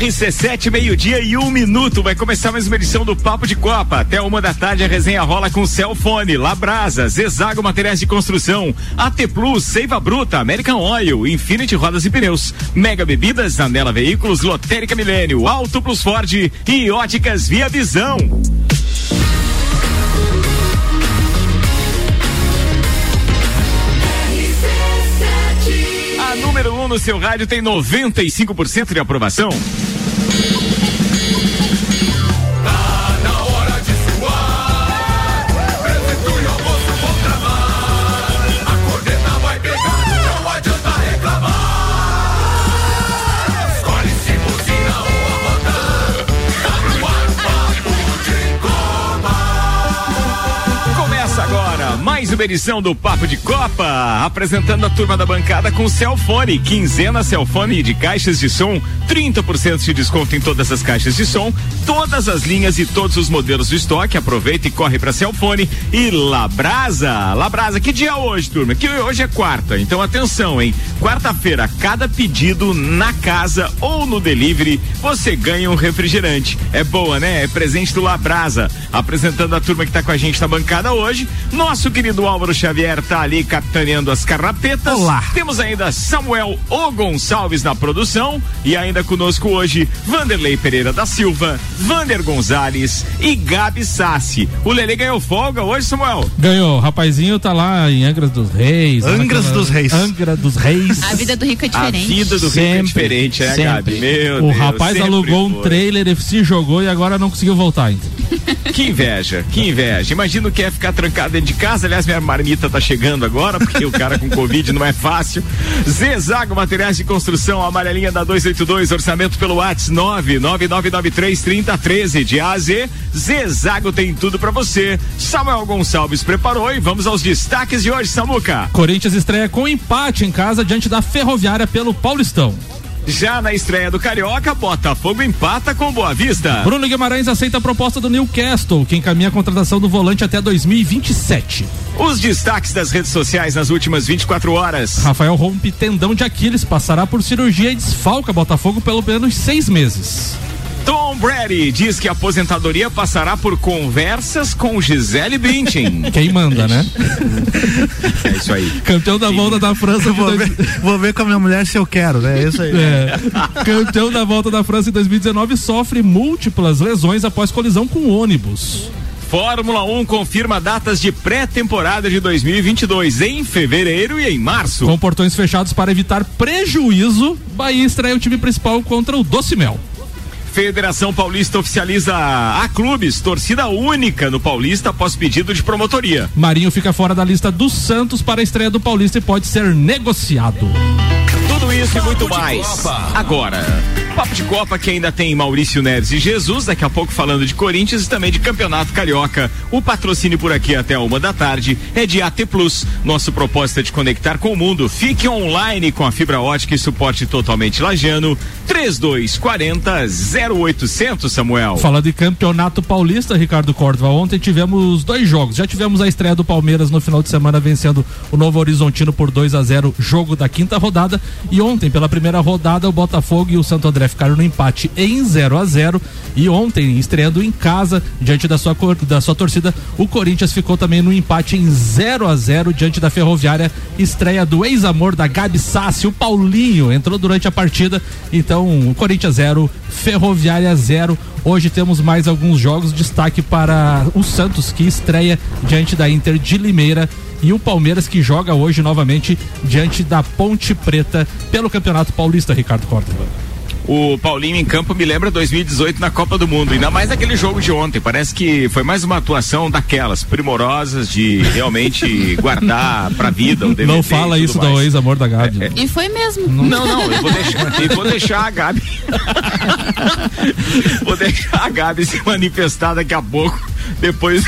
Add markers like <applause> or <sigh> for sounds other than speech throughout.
RC7, meio-dia e um minuto. Vai começar mais uma edição do Papo de Copa. Até uma da tarde a resenha rola com Celfone, Labrasa, Zezago Materiais de Construção, AT Plus, Seiva Bruta, American Oil, Infinity Rodas e Pneus, Mega Bebidas, Anela Veículos, Lotérica Milênio, Auto Plus Ford e Óticas Via Visão. A número 1 um no seu rádio tem 95% de aprovação. you. Uma edição do Papo de Copa, apresentando a turma da bancada com Celfone, quinzena Celfone de caixas de som, 30% de desconto em todas as caixas de som, todas as linhas e todos os modelos do estoque. Aproveita e corre para Celfone e Labrasa. Labrasa, que dia é hoje, turma? Que hoje é quarta, então atenção, hein? Quarta-feira, cada pedido na casa ou no delivery, você ganha um refrigerante. É boa, né? É presente do Labrasa. Apresentando a turma que tá com a gente na bancada hoje, nosso querido Álvaro Xavier tá ali capitaneando as carrapetas. Olá. Temos ainda Samuel O Gonçalves na produção e ainda conosco hoje Vanderlei Pereira da Silva, Vander Gonzalez e Gabi Sassi. O Lele ganhou folga hoje, Samuel? Ganhou. O rapazinho tá lá em Angras dos Reis. Angras dos Reis. Angra dos Reis. A vida do rico é A diferente. vida do Rio é Sempre, diferente, né, sempre. Gabi? Meu o Deus, rapaz sempre alugou um foi. trailer, ele se jogou e agora não conseguiu voltar ainda. <laughs> Que inveja, que inveja. Imagino que é ficar trancado dentro de casa. Aliás, minha marmita tá chegando agora, porque o cara com Covid não é fácil. Zezago Materiais de Construção, amarelinha da 282, orçamento pelo WhatsApp 999933013 de A a Z. Zezago tem tudo pra você. Samuel Gonçalves preparou e vamos aos destaques de hoje, Samuca. Corinthians estreia com empate em casa diante da Ferroviária pelo Paulistão. Já na estreia do Carioca, Botafogo empata com Boa Vista. Bruno Guimarães aceita a proposta do Newcastle, que encaminha a contratação do volante até 2027. Os destaques das redes sociais nas últimas 24 horas. Rafael rompe tendão de Aquiles, passará por cirurgia e desfalca Botafogo pelo menos seis meses. Tom Brady diz que a aposentadoria passará por conversas com Gisele Bündchen. <laughs> Quem manda, né? é isso aí. Campeão da volta da França Vou dois... ver, vou ver com a minha mulher se eu quero, né? É isso aí. É. Campeão da volta da França em 2019 sofre múltiplas lesões após colisão com ônibus. Fórmula 1 confirma datas de pré-temporada de 2022 em fevereiro e em março. Com portões fechados para evitar prejuízo, Bahia estreia o time principal contra o Doce Mel. Federação Paulista oficializa a clubes, torcida única no Paulista após pedido de promotoria. Marinho fica fora da lista do Santos para a estreia do Paulista e pode ser negociado. Tudo isso e muito mais. Agora, Papo de Copa que ainda tem Maurício Neves e Jesus, daqui a pouco falando de Corinthians e também de Campeonato Carioca. O patrocínio por aqui até uma da tarde é de AT Plus. Nosso propósito é de conectar com o mundo. Fique online com a fibra ótica e suporte totalmente lajano. 3240 0800, Samuel. Falando em Campeonato Paulista, Ricardo Córdova, ontem tivemos dois jogos. Já tivemos a estreia do Palmeiras no final de semana vencendo o Novo Horizontino por 2 a 0 jogo da quinta rodada. E ontem, pela primeira rodada, o Botafogo e o Santo André ficaram no empate em 0 a 0 E ontem, estreando em casa, diante da sua, da sua torcida, o Corinthians ficou também no empate em 0 a 0 diante da Ferroviária. Estreia do ex-amor da Gabi Sassi, o Paulinho, entrou durante a partida. Então, Corinthians 0, Ferroviária 0. Hoje temos mais alguns jogos. Destaque para o Santos, que estreia diante da Inter de Limeira. E o Palmeiras, que joga hoje novamente diante da Ponte Preta pelo Campeonato Paulista, Ricardo Córdova. O Paulinho em campo me lembra 2018 na Copa do Mundo, ainda mais naquele jogo de ontem. Parece que foi mais uma atuação daquelas primorosas de realmente <laughs> guardar pra vida o DVD Não fala isso mais. do ex-amor da Gabi. E foi mesmo. Não, não, <laughs> eu vou deixar, eu vou deixar a Gabi. <laughs> vou deixar a Gabi se manifestar daqui a pouco, depois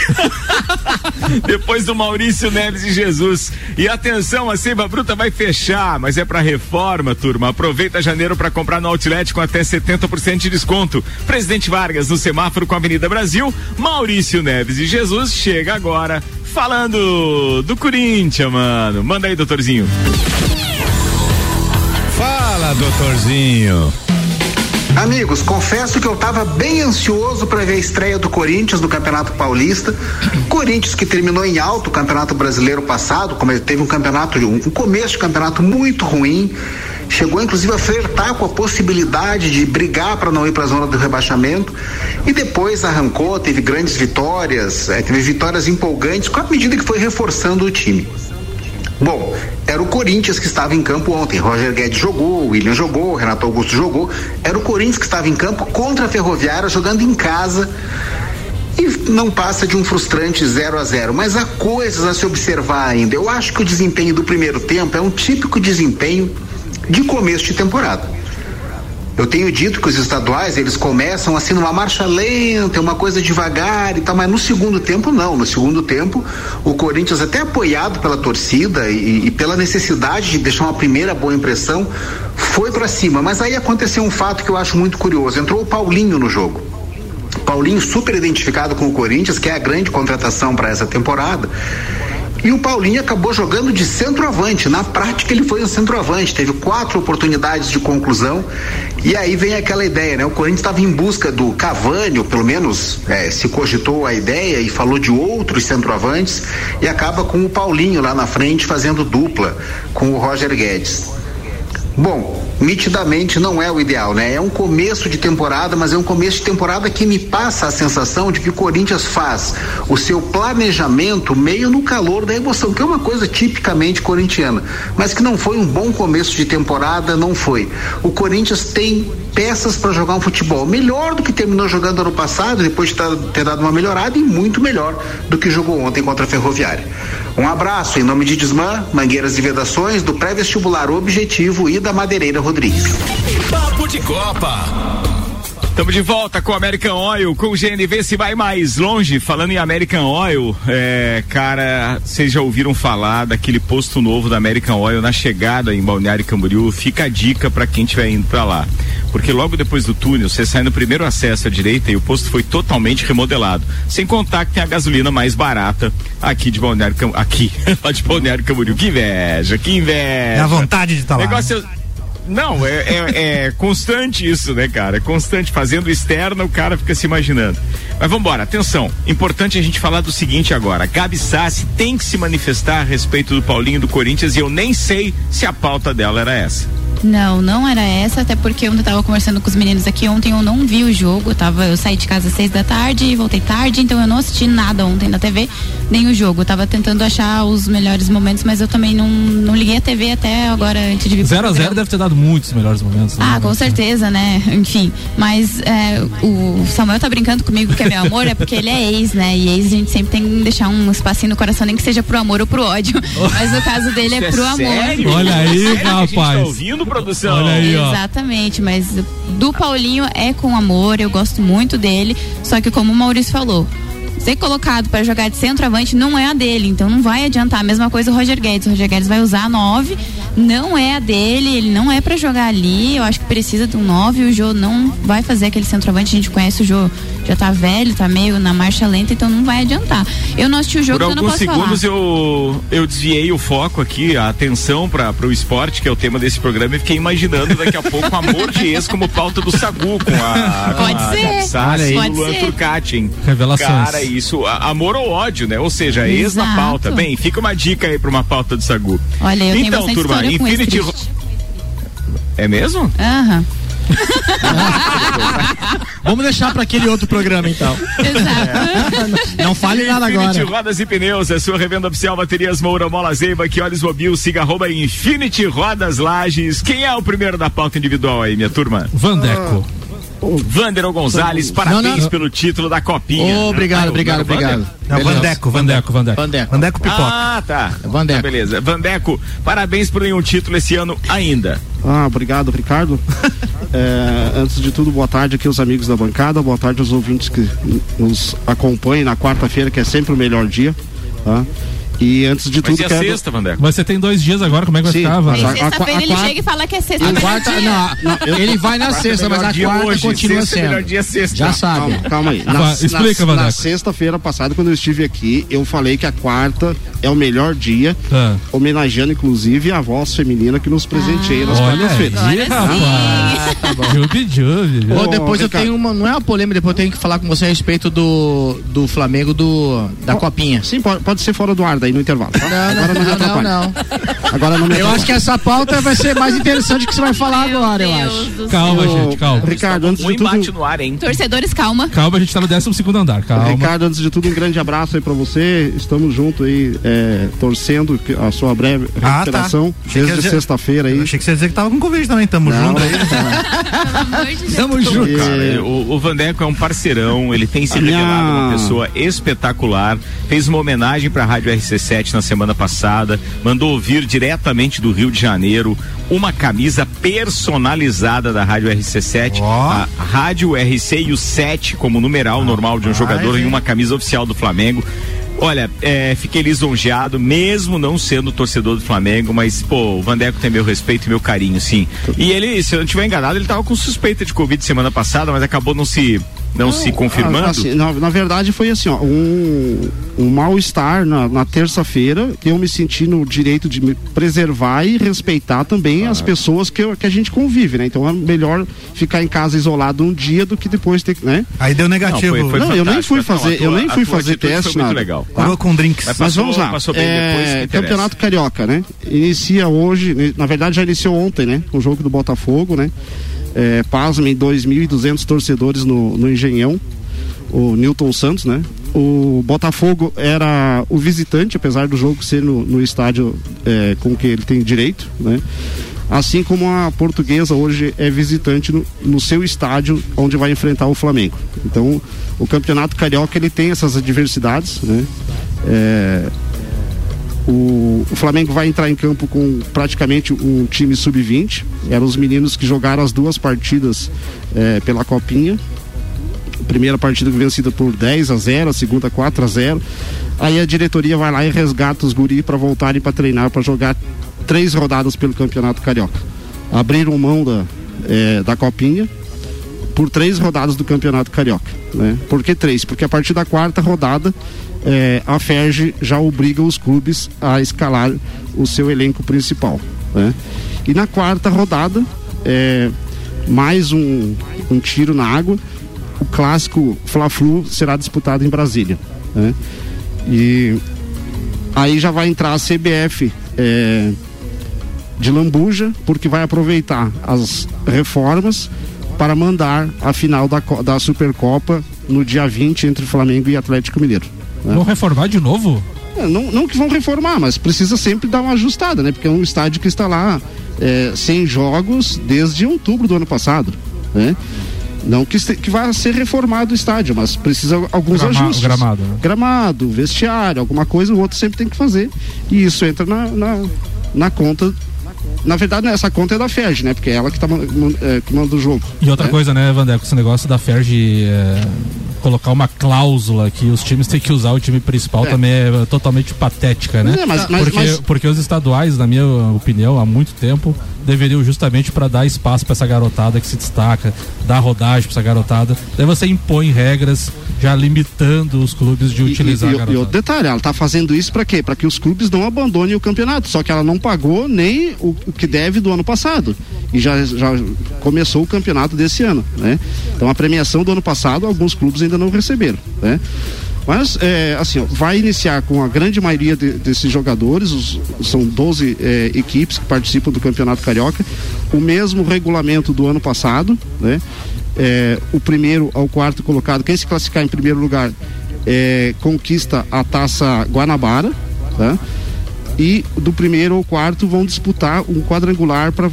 depois do Maurício Neves e Jesus. E atenção, a Seiva Bruta vai fechar, mas é para reforma, turma. Aproveita janeiro para comprar no Outlet com até 70% de desconto. Presidente Vargas no semáforo com a Avenida Brasil. Maurício Neves e Jesus chega agora falando do Corinthians, mano. Manda aí, doutorzinho. Fala, doutorzinho. Amigos, confesso que eu estava bem ansioso para ver a estreia do Corinthians no Campeonato Paulista. Corinthians que terminou em alto o Campeonato Brasileiro passado, como ele teve um campeonato, um começo de campeonato muito ruim. Chegou inclusive a flertar com a possibilidade de brigar para não ir para a zona do rebaixamento e depois arrancou, teve grandes vitórias, é, teve vitórias empolgantes com a medida que foi reforçando o time. Bom, era o Corinthians que estava em campo ontem. Roger Guedes jogou, William jogou, Renato Augusto jogou. Era o Corinthians que estava em campo contra a Ferroviária, jogando em casa. E não passa de um frustrante 0 a 0 mas há coisas a se observar ainda. Eu acho que o desempenho do primeiro tempo é um típico desempenho de começo de temporada. Eu tenho dito que os estaduais eles começam assim numa marcha lenta, uma coisa devagar e tal, mas no segundo tempo não. No segundo tempo, o Corinthians, até apoiado pela torcida e, e pela necessidade de deixar uma primeira boa impressão, foi para cima. Mas aí aconteceu um fato que eu acho muito curioso: entrou o Paulinho no jogo. Paulinho super identificado com o Corinthians, que é a grande contratação para essa temporada. E o Paulinho acabou jogando de centroavante. Na prática, ele foi um centroavante. Teve quatro oportunidades de conclusão. E aí vem aquela ideia, né? O Corinthians estava em busca do Cavani, ou pelo menos é, se cogitou a ideia e falou de outros centroavantes. E acaba com o Paulinho lá na frente fazendo dupla com o Roger Guedes. Bom, nitidamente não é o ideal, né? É um começo de temporada, mas é um começo de temporada que me passa a sensação de que o Corinthians faz o seu planejamento meio no calor da emoção, que é uma coisa tipicamente corintiana, mas que não foi um bom começo de temporada, não foi. O Corinthians tem peças para jogar um futebol melhor do que terminou jogando ano passado, depois de ter dado uma melhorada e muito melhor do que jogou ontem contra a Ferroviária. Um abraço em nome de Desmã, Mangueiras e Vedações, do pré-vestibular Objetivo e da Madeireira Rodrigues. Papo de Copa. Estamos de volta com American Oil, com o GNV se vai mais longe. Falando em American Oil, é, cara, vocês já ouviram falar daquele posto novo da American Oil na chegada em Balneário Camboriú? Fica a dica para quem estiver indo para lá. Porque logo depois do túnel, você sai no primeiro acesso à direita e o posto foi totalmente remodelado. Sem contar que tem a gasolina mais barata aqui de Balneário Camboriú. Aqui, <laughs> lá de Balneário Camboriú. Que inveja, que inveja. É a vontade de estar tá lá. Negócio né? Não, é, é, é, constante isso, né, cara? É constante. Fazendo externo, o cara fica se imaginando. Mas vamos embora, atenção. Importante a gente falar do seguinte agora. Gabi Sassi tem que se manifestar a respeito do Paulinho do Corinthians e eu nem sei se a pauta dela era essa. Não, não era essa, até porque eu estava conversando com os meninos aqui ontem, eu não vi o jogo, eu, tava, eu saí de casa às seis da tarde e voltei tarde, então eu não assisti nada ontem na TV, nem o jogo. Eu tava tentando achar os melhores momentos, mas eu também não, não liguei a TV até agora antes de vir 0 a 0 deve ter dado muitos melhores momentos. Né? Ah, com certeza, né? Enfim, mas é, o Samuel tá brincando comigo que é meu amor, é porque ele é ex, né? E ex a gente sempre tem que deixar um espacinho no coração, nem que seja pro amor ou pro ódio. <laughs> Mas no caso dele é pro é amor. Sério? Olha aí, <laughs> rapaz. Tá ouvindo produção. Olha aí, ó. Exatamente, mas do Paulinho é com amor, eu gosto muito dele. Só que como o Maurício falou, ser colocado para jogar de centroavante não é a dele, então não vai adiantar. A mesma coisa o Roger Guedes. O Roger Guedes vai usar a 9, não é a dele, ele não é para jogar ali. Eu acho que precisa de um 9. O Jô não vai fazer aquele centroavante. A gente conhece o Jô, já tá velho, tá meio na marcha lenta, então não vai adiantar. Eu não assisti o jogo, Por então alguns segundos eu, eu desviei o foco aqui, a atenção para o esporte, que é o tema desse programa, e fiquei imaginando daqui a pouco amor de ex como pauta do Sagu com a. Pode com a ser. Sassi, Pode Luan Turcati. Revelações. Cara, isso, amor ou ódio, né? Ou seja, Exato. ex na pauta. Bem, fica uma dica aí para uma pauta do Sagu. Olha, eu então, tenho turma, Infinity. É mesmo? Aham. Uhum. <laughs> Vamos deixar para aquele outro programa então. Exato. É. Não fale nada Infinity agora. Rodas e Pneus, a sua revenda oficial baterias Moura Mola Zeiba, que olhos mobil, siga arroba Infinity Rodas Lages. Quem é o primeiro da pauta individual aí, minha turma? Vandeco. Ah. Vander Gonzalez, parabéns não, não. pelo título da Copinha. Oh, obrigado, ah, obrigado, obrigado. Não, Vandeco, Vandeco, Vandeco. Vandeco. Vandeco Pipoca. Ah, tá. Vandeco. Tá, beleza. Vandeco, parabéns por nenhum título esse ano ainda. Ah, obrigado, Ricardo. <laughs> é, antes de tudo, boa tarde aqui aos amigos da bancada, boa tarde aos ouvintes que nos acompanham na quarta-feira, que é sempre o melhor dia. Tá? E antes de Mas tudo, e a quero... sexta, Vandeco? Mas você tem dois dias agora, como é que vai Sim, ficar, mas a- Sexta-feira ele quarta- chega e fala que é sexta. A quarta, dia. não, ele vai na sexta, mas a quarta hoje, continua sexta é melhor sendo. dia sexta. Já sabe. Calma, calma aí. Na, explica, na, na Vandeco. sexta-feira passada, quando eu estive aqui, eu falei que a quarta é o melhor dia, Ah. homenageando inclusive a voz feminina que nos presenteia nas Olha quartas-feiras. <laughs> viu? Ô, Ô, depois eu tenho uma, não é uma polêmica, depois eu tenho que falar com você a respeito do, do Flamengo do, da Copinha. Sim, pode, pode ser fora do ar daí no intervalo. Tá? Não, Agora não, me não, não, não. Agora não me Eu acho que essa pauta vai ser mais interessante que você vai falar Meu agora, eu Deus acho. do Calma, céu. gente, calma. Ricardo, antes Um de embate tudo. no ar, hein? Torcedores, calma. Calma, a gente tá no 12 segundo andar, calma. Ricardo, antes de tudo, um grande abraço aí pra você. Estamos juntos aí, é, torcendo a sua breve Ah, tá. recuperação. Achei que Desde sexta-feira aí. Eu achei que você ia dizer que tava com Covid também. Tamo Não, junto aí. Pelo amor de Deus. Tamo junto. Cara, o, o Vandeco é um parceirão, ele tem se A minha- revelado uma pessoa espetacular. Fez uma homenagem pra Rádio RC7 na semana passada, mandou ouvir diretamente do Rio de Janeiro uma camisa personalizada da Rádio RC7, Ó. a Rádio RC e o 7 como numeral normal de um jogador em uma camisa oficial do Flamengo. Olha, é, fiquei lisonjeado, mesmo não sendo torcedor do Flamengo, mas, pô, o Vandeco tem meu respeito e meu carinho, sim. E ele, se eu não estiver enganado, ele tava com suspeita de Covid semana passada, mas acabou não se, não, se confirmando. Ah, assim, na, na verdade foi assim, ó, um, um mal-estar na, na terça-feira, que eu me senti no direito de me preservar e respeitar também as pessoas que, eu- que a gente convive, né? Então é melhor ficar em casa isolado um dia do que depois ter que, né? Aí deu negativo. Não, foi- foi Não, eu nem fui Não, fazer, tua- eu nem fui fazer teste, nada. legal. tá? Com drinks. Mas Mas passou- vamos lá. passou bem É. Campeonato Carioca, né? Inicia hoje, ne- na verdade já iniciou ontem, né? Com o jogo do Botafogo, né? É, pasmem, 2.200 torcedores no, no Engenhão, o Newton Santos, né? O Botafogo era o visitante, apesar do jogo ser no, no estádio é, com que ele tem direito, né? Assim como a portuguesa hoje é visitante no, no seu estádio, onde vai enfrentar o Flamengo. Então, o campeonato carioca ele tem essas adversidades, né? É, o, Flamengo vai entrar em campo com praticamente um time sub-20. Eram os meninos que jogaram as duas partidas eh, pela Copinha. Primeira partida vencida por 10 a 0, a segunda 4 a 0. Aí a diretoria vai lá e resgata os guri para voltarem para treinar para jogar três rodadas pelo Campeonato Carioca. Abriram mão da, eh, da Copinha por três rodadas do Campeonato Carioca. Né? Por que três? Porque a partir da quarta rodada eh, a FERJ já obriga os clubes a escalar o seu elenco principal. Né? E na quarta rodada, eh, mais um, um tiro na água, o clássico Fla-Flu será disputado em Brasília. Né? E aí já vai entrar a CBF eh, de lambuja, porque vai aproveitar as reformas para mandar a final da, da Supercopa no dia 20 entre Flamengo e Atlético Mineiro. Né? Vão reformar de novo? É, Não, não que vão reformar, mas precisa sempre dar uma ajustada, né? Porque é um estádio que está lá é, sem jogos desde outubro do ano passado, né? Não que, que vá ser reformado o estádio, mas precisa alguns Grama- ajustes. gramado, né? Gramado, vestiário, alguma coisa o outro sempre tem que fazer. E isso entra na, na, na conta. Na verdade, né, essa conta é da FERJ, né? Porque é ela que, tá, é, que manda o jogo. E outra né? coisa, né, Vandeco, esse negócio da Ferg é, colocar uma cláusula que os times têm que usar o time principal É. também é totalmente patética, né? É, mas- mas- porque, mas- porque os estaduais, na minha opinião, há muito tempo, deveriam justamente para dar espaço para essa garotada que se destaca, dar rodagem para essa garotada. Daí você impõe regras já limitando os clubes de E- utilizar e, a e, e garotada. outro detalhe, ela tá fazendo isso para quê? Para que os clubes não abandonem o campeonato. Só que ela não pagou nem o, o que deve do ano passado. E já, já começou o campeonato desse ano, né? Então a premiação do ano passado, alguns clubes ainda não receberam, né? Mas, é, assim, vai iniciar com a grande maioria de- desses jogadores, os- são 12 é, equipes que participam do Campeonato Carioca, o mesmo regulamento do ano passado, né? É, o primeiro ao quarto colocado, quem se classificar em primeiro lugar é, conquista a taça Guanabara, tá? E do primeiro ao quarto vão disputar um quadrangular para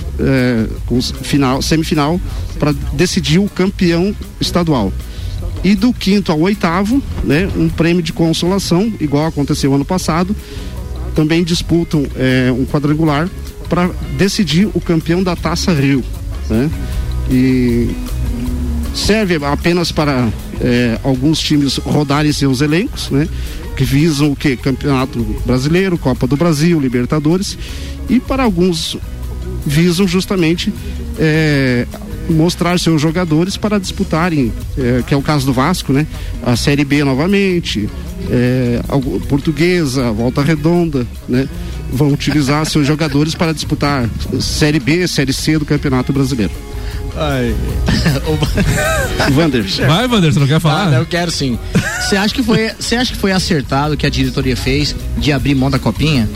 final, semifinal para decidir o campeão estadual. E do quinto ao oitavo, né, um prêmio de consolação, igual aconteceu ano passado. Também disputam é, um quadrangular para decidir o campeão da Taça Rio. Né? E serve apenas para é, alguns times rodarem seus elencos, né? Que visam o que? Campeonato Brasileiro, Copa do Brasil, Libertadores. E para alguns visam justamente é, mostrar seus jogadores para disputarem, é, que é o caso do Vasco, né? A Série B novamente, é, a Portuguesa, Volta Redonda, né? Vão utilizar seus jogadores para disputar Série B, Série C do Campeonato Brasileiro. Ai. <laughs> Vander. <laughs> Vai, Vander, você não quer falar? Ah, eu quero sim. Você acha que foi, você acha que foi acertado o que a diretoria fez de abrir mão da copinha?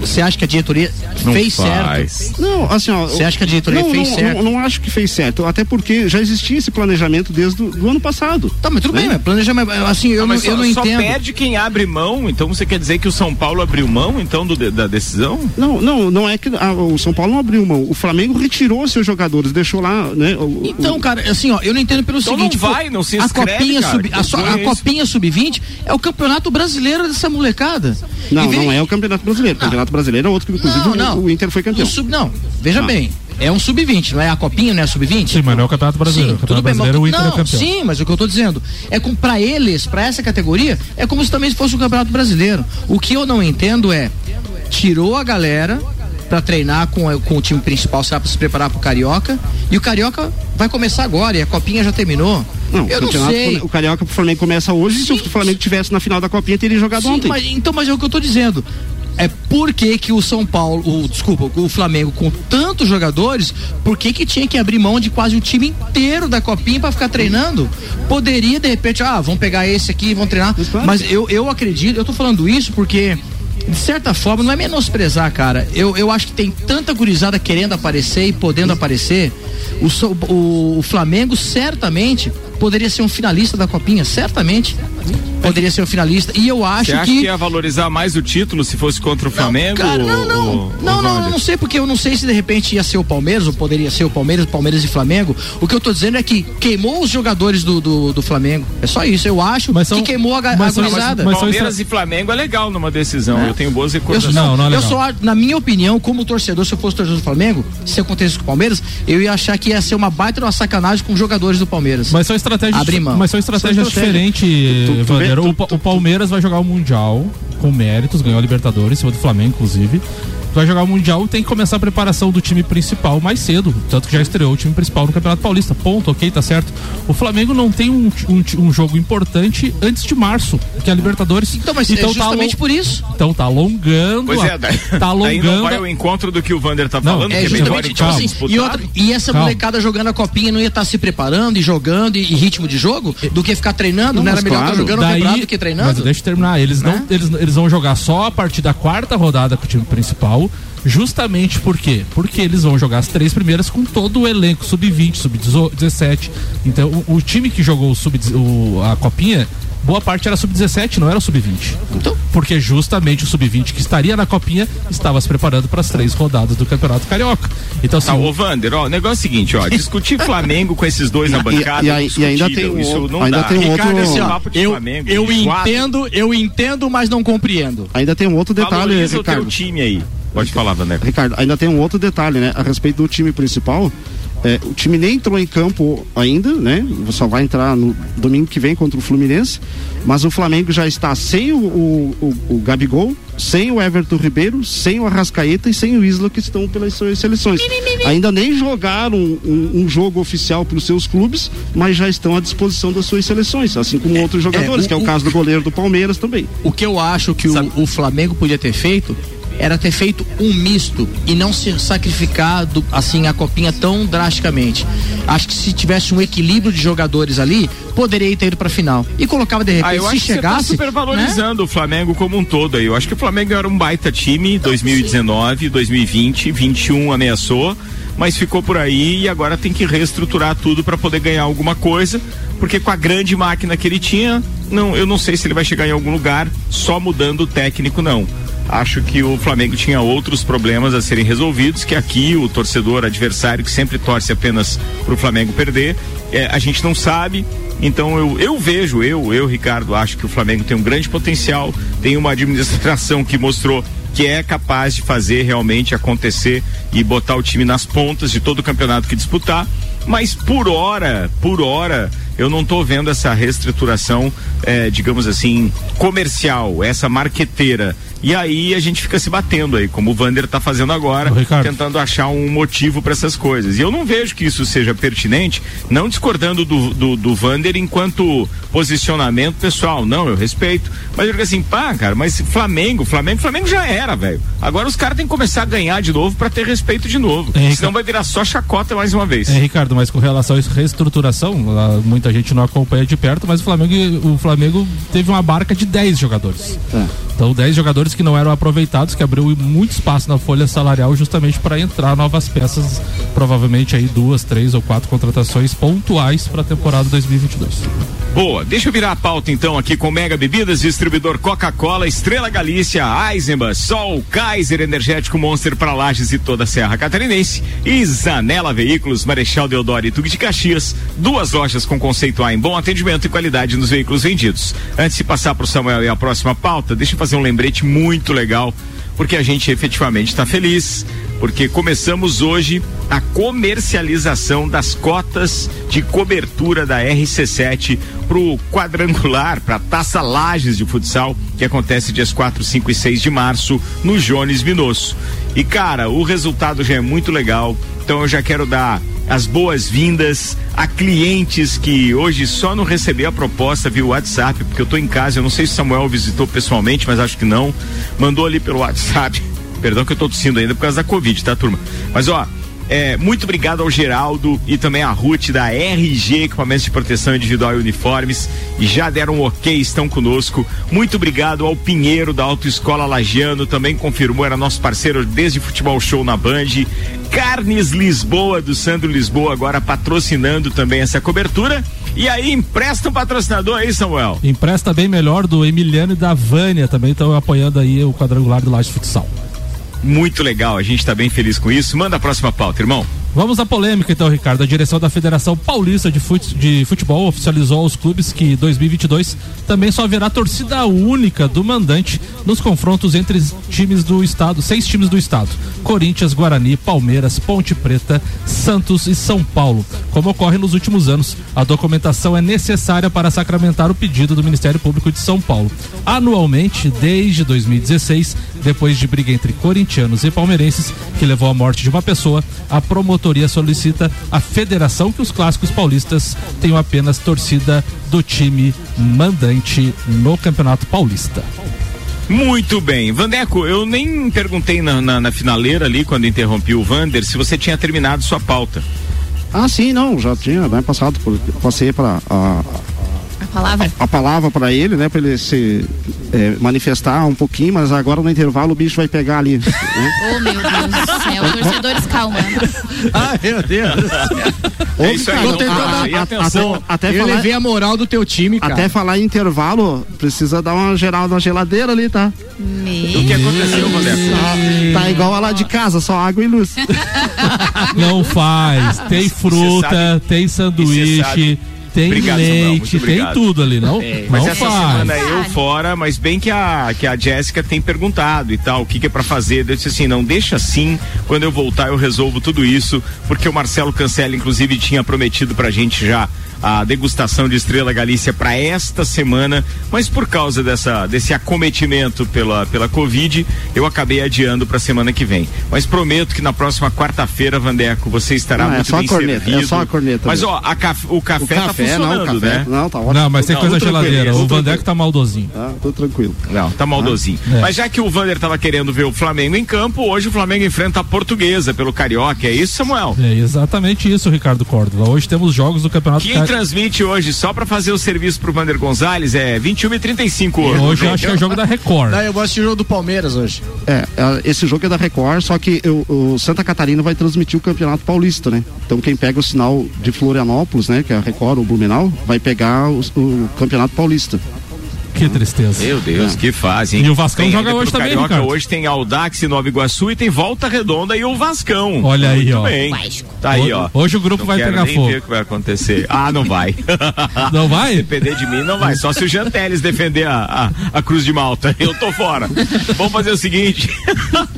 Você acha que a diretoria Não fez faz. certo? Não, assim, ó. Você acha que a diretoria não, fez não, certo? Não, não acho que fez certo, até porque já existia esse planejamento desde o ano passado. Tá, mas tudo Né? bem, mas planejamento, assim, eu, Ah, não, eu só, não só entendo. perde quem abre mão, então você quer dizer que o São Paulo abriu mão então do- da decisão? Não, não, não é que ah, o São Paulo não abriu mão. O Flamengo retirou seus jogadores, deixou lá, né? o- Então, o- cara, assim, ó, eu não entendo pelo Então seguinte. não vai, não se a inscreve, copinha cara, sub, a, só- a é copinha sub-20 é o campeonato brasileiro dessa molecada. não, vem- não é o Campeonato Brasileiro. O Campeonato Brasileiro é outro que, inclusive, Não, o- não. O, Inter foi campeão. O sub, não, veja Ah. bem, é um sub-20, não é a copinha, não é a sub-20? Sim, mas não é o Campeonato Brasileiro. Sim, o Campeonato tudo bem, mas, Brasileiro, o Inter não, é campeão. sim, mas o que eu tô dizendo é com para eles, para essa categoria, é como se também fosse o Campeonato Brasileiro. O que eu não entendo é tirou a galera para treinar com, com o time principal, será para se preparar pro Carioca, e o Carioca vai começar agora e a copinha já terminou. Não, eu o não sei. O Carioca pro Flamengo começa hoje. Se o Flamengo tivesse na final da Copinha, teria jogado Sim, ontem. mas, então, mas é o que eu tô dizendo. É por que, que o São Paulo, o, desculpa, o Flamengo com tantos jogadores, por que, que tinha que abrir mão de quase o time inteiro da copinha para ficar treinando? Poderia, de repente, ah, vamos pegar esse aqui e vão treinar. Mas eu, eu acredito, eu tô falando isso porque, de certa forma, não é menosprezar, cara. Eu, eu acho que tem tanta gurizada querendo aparecer e podendo aparecer. O, o, o Flamengo certamente poderia ser um finalista da copinha, certamente. Poderia ser um finalista. E eu acho Você acha que. que ia valorizar mais o título se fosse contra o Flamengo? Cara, não, não. ou- não, ou não, eu não sei porque eu não sei se de repente ia ser o Palmeiras ou poderia ser o Palmeiras, Palmeiras e Flamengo. O que eu tô dizendo é que queimou os jogadores do, do, do Flamengo. É só isso. Eu acho Mas são- que queimou a, mas a gurizada. mas Palmeiras e Flamengo é legal numa decisão. Eu tenho boas Eu, recordações. só, Não, não é eu legal. só, na minha opinião, como torcedor, se eu fosse torcedor do Flamengo, se acontecesse com o Palmeiras, eu ia achar que ia ser uma baita uma sacanagem com os jogadores do Palmeiras. Mas são estratégias, Abrir mão. mas São estratégias. diferentes, Tu- tu Vander. vê- O, o Palmeiras vai jogar o Mundial com méritos, ganhou a Libertadores, em cima do Flamengo, inclusive. Vai jogar o Mundial e tem que começar a preparação do time principal mais cedo. Tanto que já estreou o time principal no Campeonato Paulista. Ponto, ok, tá certo. O Flamengo não tem um, um, um jogo importante antes de março, que é a Libertadores. então, mas é tá justamente por isso. Então tá alongando. Pois é, daí, tá daí não alongando. vai ao encontro do que o Vander tá Não, falando, É que é melhor tipo assim, e, outra, e essa Calma. molecada jogando a copinha não ia estar se preparando e jogando e, e ritmo de jogo do que ficar treinando? Não, Não, era melhor estar claro. jogando quebrado do que treinando? Mas deixa eu terminar. Eles, não, Né? eles, eles vão jogar só a partir da quarta rodada com o time principal. Justamente por quê? Porque eles vão jogar as três primeiras com todo o elenco, sub-20, sub-17. Então, o, o time que jogou o sub, o, a copinha, boa parte era sub-17, não era sub-20. Então, Porque justamente o sub-20 que estaria na copinha estava se preparando para as três rodadas do Campeonato Carioca. Então, assim, Tá, ô Vander, ó, o negócio é o seguinte, ó, discutir <laughs> Flamengo com esses dois na E- bancada e aí- e ainda tem um isso outro- não ainda dá. tem um Ricardo, outro- papo de eu, Flamengo, eu enjoado. entendo, eu entendo, mas não compreendo. Ainda tem um outro detalhe, Valoriza o teu Ricardo. time aí. Pode falar, Vander. Ricardo, ainda tem um outro detalhe, né? A respeito do time principal. É, o time nem entrou em campo ainda, né? Só vai entrar no domingo que vem contra o Fluminense. Mas o Flamengo já está sem o, o, o, o Gabigol, sem o Everton Ribeiro, sem o Arrascaeta e sem o Isla, que estão pelas suas seleções. Ainda nem jogaram um, um jogo oficial pelos seus clubes, mas já estão à disposição das suas seleções, assim como outros jogadores, o- que é o o- caso do goleiro do Palmeiras também. O que eu acho que o Flamengo podia ter feito era ter feito um misto e não se sacrificar do- assim a copinha tão drasticamente. Acho que se tivesse um equilíbrio de jogadores ali, poderia ter ido pra final. E colocava de repente, Ah, eu se acho que você tá chegasse. super né? valorizando o Flamengo como um todo aí. Eu acho que o Flamengo era um baita time, 2019, 2020, 21 ameaçou, mas ficou por aí e agora tem que reestruturar tudo para poder ganhar alguma coisa, porque com a grande máquina que ele tinha, não, eu não sei se ele vai chegar em algum lugar só mudando o técnico não. Acho que o Flamengo tinha outros problemas a serem resolvidos, que aqui o torcedor adversário que sempre torce apenas para o Flamengo perder, é, a gente não sabe. Então eu, eu vejo, eu, eu, Ricardo, acho que o Flamengo tem um grande potencial, tem uma administração que mostrou que é capaz de fazer realmente acontecer e botar o time nas pontas de todo o campeonato que disputar. Mas por hora, por hora, eu não estou vendo essa reestruturação, eh, digamos assim, comercial, essa marqueteira. E aí a gente fica se batendo aí, como o Vander está fazendo agora, tentando achar um motivo para essas coisas. E eu não vejo que isso seja pertinente, não discordando do, do, do Vander enquanto posicionamento pessoal. Não, eu respeito. Mas eu digo assim, pá, cara, mas Flamengo, Flamengo, Flamengo já era, velho. Agora os caras têm que começar a ganhar de novo para ter respeito de novo. É, Senão vai virar só chacota mais uma vez. É, Ricardo, mas com relação a reestruturação, muita gente não acompanha de perto, mas o Flamengo, o Flamengo teve uma barca de 10 jogadores. É. Então, 10 jogadores que não eram aproveitados, que abriu muito espaço na folha salarial justamente para entrar novas peças, provavelmente aí duas, três ou quatro contratações pontuais para a temporada 2022. Boa, deixa eu virar a pauta então aqui com Mega Bebidas, distribuidor Coca-Cola, Estrela Galícia, Eisenbahn, Sol, Kaiser Energético Monster para Lages e toda a Serra Catarinense e Zanela Veículos, Marechal Deodoro e Tuque de Caxias, duas lojas com conceito A em bom atendimento e qualidade nos veículos vendidos. Antes de passar para o Samuel e a próxima pauta, deixa eu fazer um lembrete muito legal porque a gente efetivamente está feliz, porque começamos hoje a comercialização das cotas de cobertura da RC7 para o quadrangular, para a Taça Lages de Futsal, que acontece dias 4, 5 e 6 de março no Jones Minosso. E cara, o resultado já é muito legal, então eu já quero dar as boas-vindas a clientes que hoje só não receber a proposta via WhatsApp, porque eu estou em casa, eu não sei se Samuel visitou pessoalmente, mas acho que não. Mandou ali pelo WhatsApp. <laughs> Perdão que eu estou tossindo ainda por causa da Covid, tá, turma? Mas ó, é, muito obrigado ao Geraldo e também à Ruth da RG Equipamentos de Proteção Individual e Uniformes. Já deram um ok, estão conosco. Muito obrigado ao Pinheiro da Autoescola Lagiano, também confirmou, era nosso parceiro desde Futebol Show na Band. Carnes Lisboa, do Sandro Lisboa, agora patrocinando também essa cobertura. E aí, empresta um patrocinador aí, Samuel? Empresta bem melhor do Emiliano e da Vânia, também estão apoiando aí o quadrangular do Laje Futsal. Muito legal, a gente está bem feliz com isso. Manda a próxima pauta, irmão. Vamos à polêmica então, Ricardo. A direção da Federação Paulista de, fute, de Futebol oficializou aos clubes que 2022 também só haverá torcida única do mandante nos confrontos entre times do estado, seis times do estado: Corinthians, Guarani, Palmeiras, Ponte Preta, Santos e São Paulo. Como ocorre nos últimos anos, a documentação é necessária para sacramentar o pedido do Ministério Público de São Paulo. Anualmente, desde 2016, depois de briga entre corintianos e palmeirenses, que levou à morte de uma pessoa, a promotoria solicita à federação que os clássicos paulistas tenham apenas torcida do time mandante no Campeonato Paulista. Muito bem. Vandeco, eu nem perguntei na, na, na finaleira ali, quando interrompi o Vander, se você tinha terminado sua pauta. Ah, sim, não, já tinha, né, passado, por, passei para a, palavra? A, a palavra para ele, né? Para ele se é, manifestar um pouquinho, mas agora no intervalo o bicho vai pegar ali. Né? <laughs> oh, meu Deus do céu, torcedores calma. <laughs> Ai, meu Deus. É isso aí, Tô tentando ah, atenção. Até, até eu falar, levei a moral do teu time, cara. Até falar em intervalo, precisa dar uma geral na geladeira ali, tá? Meu. O que aconteceu, Valério? Tá, tá igual a lá de casa, só água e luz. <laughs> Não faz. Tem fruta, tem sanduíche tem obrigado, leite, tem tudo ali, não? É, mas não essa faz. semana eu fora, mas bem que a, que a Jéssica tem perguntado e tal, o que, que é para fazer. Eu disse assim, não, deixa assim, quando eu voltar eu resolvo tudo isso, porque o Marcelo Cancela, inclusive, tinha prometido pra gente já a degustação de Estrela Galícia para esta semana, mas por causa dessa, desse acometimento pela, pela Covid, eu acabei adiando para a semana que vem. Mas prometo que na próxima quarta-feira, Vandeco, você estará não, é muito é bem corneta, servido. É só a corneta. Mas ó, a caf, o café, o tá café tá funcionando, não, café, né? Não, tá ótimo. Não, mas tem não, coisa na geladeira. O Vandeco tá maldozinho. Ah, tô tranquilo. Não, tá maldozinho. Ah, é. Mas já que o Vander tava querendo ver o Flamengo em campo, hoje o Flamengo enfrenta a Portuguesa pelo Carioca, é isso, Samuel? É exatamente isso, Ricardo Córdova. Hoje temos jogos do Campeonato Quem Car... transmite hoje só pra fazer o serviço pro Vander Gonzalez, é 21 e 35 hoje. Hoje eu acho que é jogo da Record. Não, eu vou assistir o jogo do Palmeiras hoje. É, é, esse jogo é da Record, só que eu, o Santa Catarina vai transmitir o Campeonato Paulista, né? Então quem pega o sinal de Florianópolis, né, que é a Record, o Blumenau, vai pegar o, o Campeonato Paulista. Que tristeza. Meu Deus, que fase, hein? E o Vascão Tem joga hoje também, Carioca, Ricardo. hoje tem Aldax e Nova Iguaçu e tem Volta Redonda e o Vascão. Olha aí, Muito ó. bem. Tá aí, ó. hoje o grupo Não vai quero pegar nem fogo. ver o que vai acontecer. Ah, não vai. <laughs> Não vai? Depender de mim, não vai. Só se o Jean Teles defender a, a, a Cruz de Malta. <laughs> Eu tô fora. Vamos fazer o seguinte.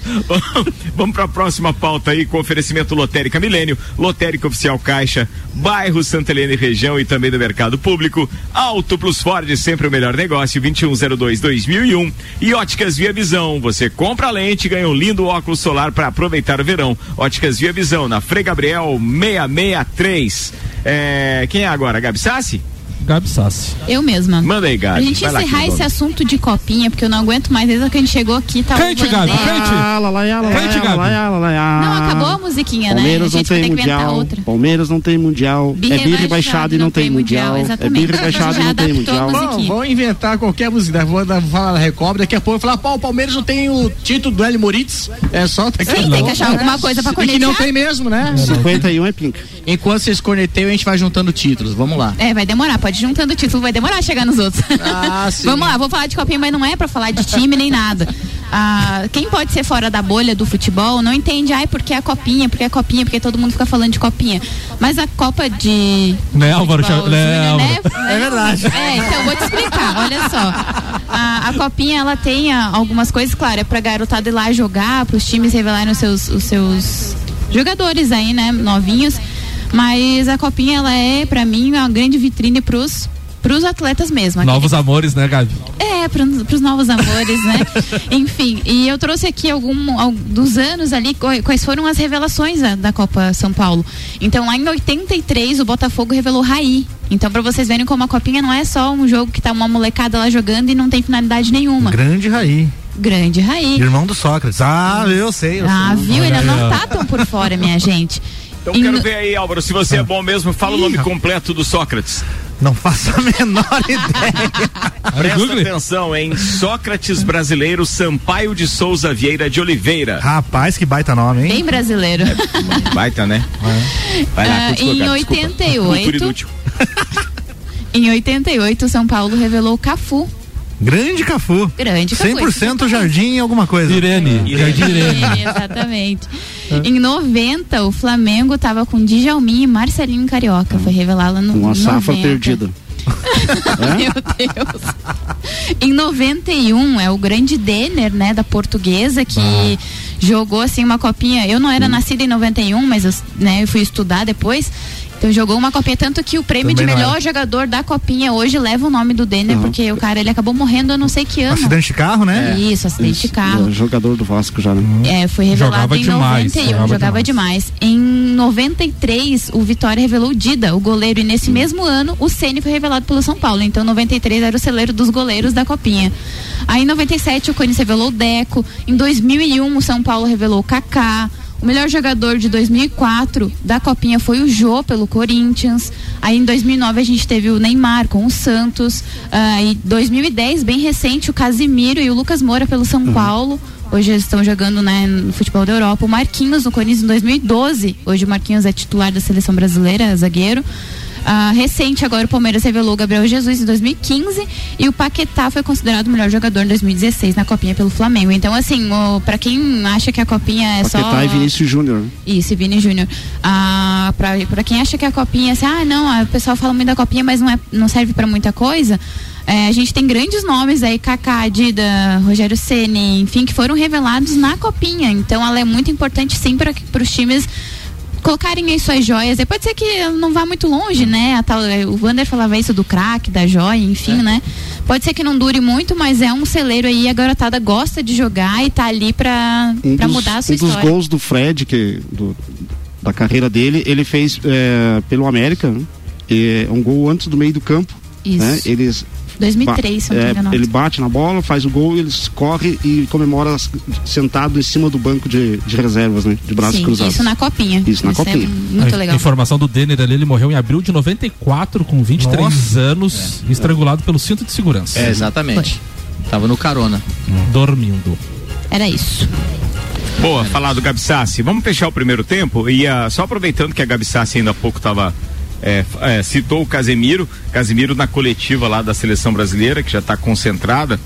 <laughs> Vamos pra próxima pauta aí com oferecimento Lotérica Milênio, Lotérica Oficial Caixa, bairro Santa Helena e região e também do mercado público. Auto Plus Ford, sempre o melhor negócio, 2102-2001. E Óticas Via Visão. Você compra a lente e ganha um lindo óculos solar para aproveitar o verão. Óticas Via Visão, na Frei Gabriel 663. É, quem é agora? Gabi Sassi? Gabi Sassi. Eu mesma. Manda aí, Gabi. Pra gente Vai lá, encerrar querido. esse assunto de copinha, porque eu não aguento mais, desde que a gente chegou aqui, tá Cante, Gabi, cante. Lá, lá, lá, lá, Cante, lá, Gabi. lá, lá, lá, lá. Não, acabou a musiquinha, né? A Palmeiras não tem mundial. outra. Palmeiras não tem mundial. Birra é birra e rebaixado baixada e não tem mundial. É birra e baixada e não tem mundial. a Bom, vou inventar qualquer música. Vou dar- falar na Recobre, daqui a pouco eu falar, pô, o Palmeiras não tem o título do Hélio Moritz. É só a Sim, tem que achar né? alguma coisa pra E que não conectar. tem mesmo, né? 51 é pinca. Enquanto vocês corneteiam, a gente vai juntando títulos. Vamos lá. É, vai demorar, pode ir juntando o título, vai demorar a chegar nos outros. Ah, sim. <laughs> Vamos lá, vou falar de copinha, mas não é pra falar de time nem nada. Ah, quem pode ser fora da bolha do futebol não entende, ai, porque a copinha, porque a copinha, porque todo mundo fica falando de copinha. Mas a Copa de. Né, Álvaro? futebol Né, júnior, Álvaro? É verdade. É, então eu vou te explicar, olha só. A, a copinha, ela tem ah, algumas coisas, claro, é pra garotada ir lá jogar, pros times revelarem os seus, os seus jogadores aí, né, novinhos. Mas a copinha, ela é, pra mim, uma grande vitrine pros, pros atletas mesmo. Novos amores, né, Gabi? É, para os novos amores, né? <laughs> Enfim, e eu trouxe aqui algum, al- dos anos ali qu- quais foram as revelações da, da Copa São Paulo. Então, lá em 83, o Botafogo revelou Raí. Então, para vocês verem como a Copinha não é só um jogo que tá uma molecada lá jogando e não tem finalidade nenhuma. Grande Raí. Grande Raí. Irmão do Sócrates. Ah, eu sei. Eu Ah, sei. viu? Ele não tá tão por fora, minha <laughs> gente. Então Em quero ver aí, Álvaro, se você é bom mesmo, fala o nome completo do Sócrates. Não faço a menor <laughs> ideia. Presta Google. atenção, hein? Sócrates brasileiro Sampaio de Souza Vieira de Oliveira. Rapaz, que baita nome, hein? Bem brasileiro. Baita, né? Vai lá, continua, em desculpa. 88. Cultura inútil. <laughs> Em 88, o São Paulo revelou Cafu. Grande Cafu. Grande Cafu. 100% jardim alguma coisa. Irene. Irene. Jardim Irene. É, exatamente. Em 90, o Flamengo tava com Djalminha e Marcelinho Carioca. Foi revelado no Uma safra 90. perdida. <laughs> Meu Deus. Em 91 é o grande Denner, né, da portuguesa, que jogou assim uma copinha. Eu não era nascida em 91, mas eu, né, eu fui estudar depois. Então jogou uma copinha, tanto que o prêmio Também de melhor jogador da copinha hoje leva o nome do Denner, porque o cara ele acabou morrendo eu não sei que ano. Acidente de carro, né? Isso, acidente de carro. É, jogador do Vasco já, né? É, foi revelado Jogava em demais, 91, jogava jogava, demais. Em 93, o Vitória revelou o Dida, o goleiro, e nesse mesmo ano, o Ceni foi revelado pelo São Paulo. Então, 93 era o celeiro dos goleiros da Copinha. Aí, em 97, o Corinthians revelou o Deco. Em 2001, o São Paulo revelou o Kaká. O melhor jogador de 2004 da Copinha foi o Jô pelo Corinthians. Aí em 2009 a gente teve o Neymar com o Santos. Ah, e 2010, bem recente, o Casimiro e o Lucas Moura pelo São Paulo. Hoje eles estão jogando né, no futebol da Europa. O Marquinhos no Corinthians em 2012. Hoje o Marquinhos é titular da seleção brasileira, zagueiro. Ah, recente agora o Palmeiras revelou o Gabriel Jesus em 2015 e o Paquetá foi considerado o melhor jogador em 2016 na Copinha pelo Flamengo. Então assim, para quem acha que a Copinha é só Paquetá e Vinícius Júnior. né? isso, e Vini Júnior. Ah, pra quem acha que a copinha, assim, ah, não, ah, o pessoal fala muito da copinha, mas não, é, não serve pra muita coisa. É, a gente tem grandes nomes aí, Kaká, Dida, Rogério Ceni, enfim, que foram revelados na copinha. Então ela é muito importante sim para os times colocarem aí suas joias. E pode ser que não vá muito longe, né? Tal, o Wander falava isso do craque, da joia, enfim, É. né? Pode ser que não dure muito, mas é um celeiro aí, a garotada gosta de jogar e tá ali pra, Um pra dos, mudar a sua um dos história. gols do Fred, que, do- da carreira dele, ele fez é, pelo América. né? E é um gol antes do meio do campo. Isso. Né? Eles 2003, se eu não É, me engano. ele bate na bola, faz o gol, ele corre e comemora sentado em cima do banco de, de reservas, né? De braços Sim, cruzados. isso na copinha. Isso na copinha. É muito A legal. informação do Denner ali, ele morreu em abril de 94, com 23 Nossa. anos, estrangulado pelo cinto de segurança. É, exatamente. Tava no carona. Dormindo. Era isso. Boa, falar do Gabi Sassi. Vamos fechar o primeiro tempo e ah, só aproveitando que a Gabi Sassi ainda há pouco estava é, é, citou o Casemiro, Casemiro na coletiva lá da seleção brasileira, que já está concentrada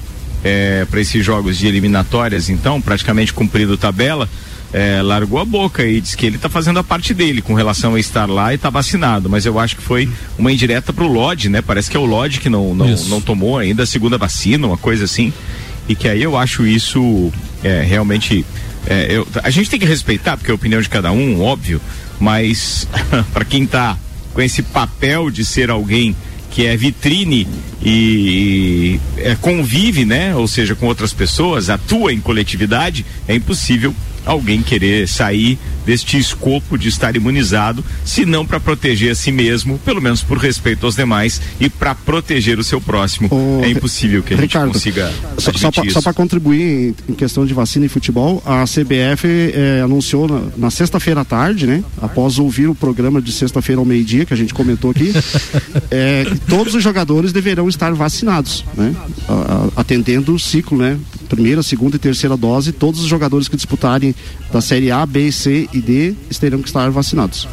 é, para esses jogos de eliminatórias, então, praticamente cumprido tabela. É, largou a boca e disse que ele está fazendo a parte dele com relação a estar lá e está vacinado, mas eu acho que foi uma indireta para o Lodge, né? Parece que é o Lodge que não, não, não tomou ainda a segunda vacina, uma coisa assim, e que aí eu acho isso é, realmente é, eu, a gente tem que respeitar, porque é a opinião de cada um, óbvio, mas <laughs> para quem está com esse papel de ser alguém que é vitrine e, e é, convive, né? Ou seja, com outras pessoas, atua em coletividade, é impossível alguém querer sair deste escopo de estar imunizado, se não para proteger a si mesmo, pelo menos por respeito aos demais e para proteger o seu próximo. Ô, é impossível que a Ricardo, gente consiga Só, só para contribuir em, em questão de vacina e futebol, a CBF eh, anunciou na, na sexta-feira à tarde, né? Após ouvir o programa de sexta-feira ao meio-dia, que a gente comentou aqui, <laughs> eh, que todos os jogadores deverão estar vacinados, né? A- a- atendendo o ciclo, né? Primeira, segunda e terceira dose, todos os jogadores que disputarem da Série A, B, C e D terão que estar vacinados.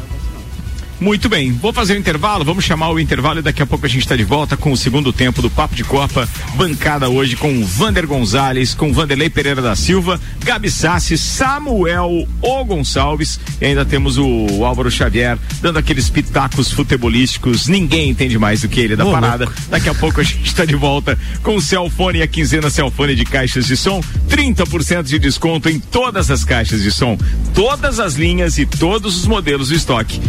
Muito bem, vou fazer o intervalo, vamos chamar o intervalo e daqui a pouco a gente está de volta com o segundo tempo do Papo de Copa, bancada hoje com Vander Gonzalez, com Vanderlei Pereira da Silva, Gabi Sassi, Samuel O Gonçalves e ainda temos o Álvaro Xavier dando aqueles pitacos futebolísticos, ninguém entende mais do que ele da Ô, parada. Daqui a pouco a gente está de volta com o Celfone e a quinzena Celfone de caixas de som, 30% de desconto em todas as caixas de som, todas as linhas e todos os modelos do estoque.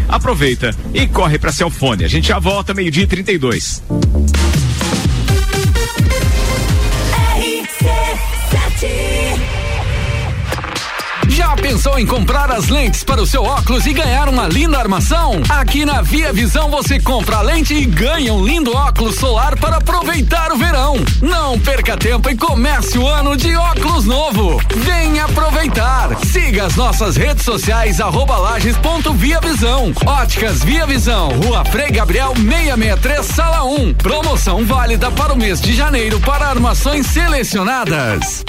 Aproveita e corre para Celfone. A gente já volta meio-dia e 32. Pensou em comprar as lentes para o seu óculos e ganhar uma linda armação? Aqui na Via Visão você compra a lente e ganha um lindo óculos solar para aproveitar o verão. Não perca tempo e comece o ano de óculos novo. Venha aproveitar. Siga as nossas redes sociais arroba lages.viavisão. Óticas Via Visão, Rua Frei Gabriel 663, Sala 1. Promoção válida para o mês de janeiro para armações selecionadas.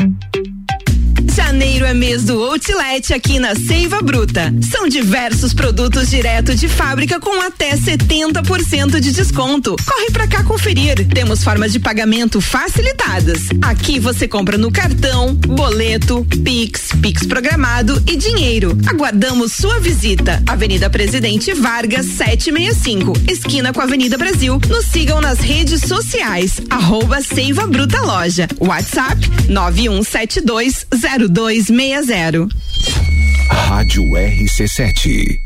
Janeiro é mês do Outlet aqui na Seiva Bruta. São diversos produtos direto de fábrica com até 70% de desconto. Corre pra cá conferir. Temos formas de pagamento facilitadas. Aqui você compra no cartão, boleto, Pix, Pix programado e dinheiro. Aguardamos sua visita. Avenida Presidente Vargas 765, esquina com a Avenida Brasil. Nos sigam nas redes sociais. Arroba Seiva Bruta Loja. WhatsApp 91720260. Rádio RC7.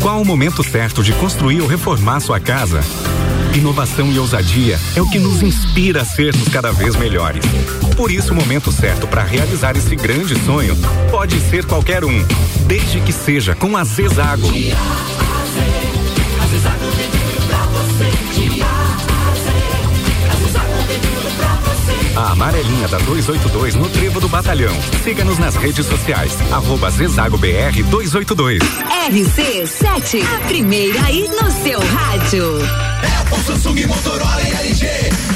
Qual o momento certo de construir ou reformar sua casa? Inovação e ousadia é o que nos inspira a sermos cada vez melhores. Por isso, o momento certo para realizar esse grande sonho pode ser qualquer um, desde que seja com a Zezago. A amarelinha da 282 no Trevo do Batalhão. Siga-nos nas redes sociais. Arroba Zezago BR 282. RC7, a primeira aí no seu rádio. Apple, Samsung, Motorola e LG.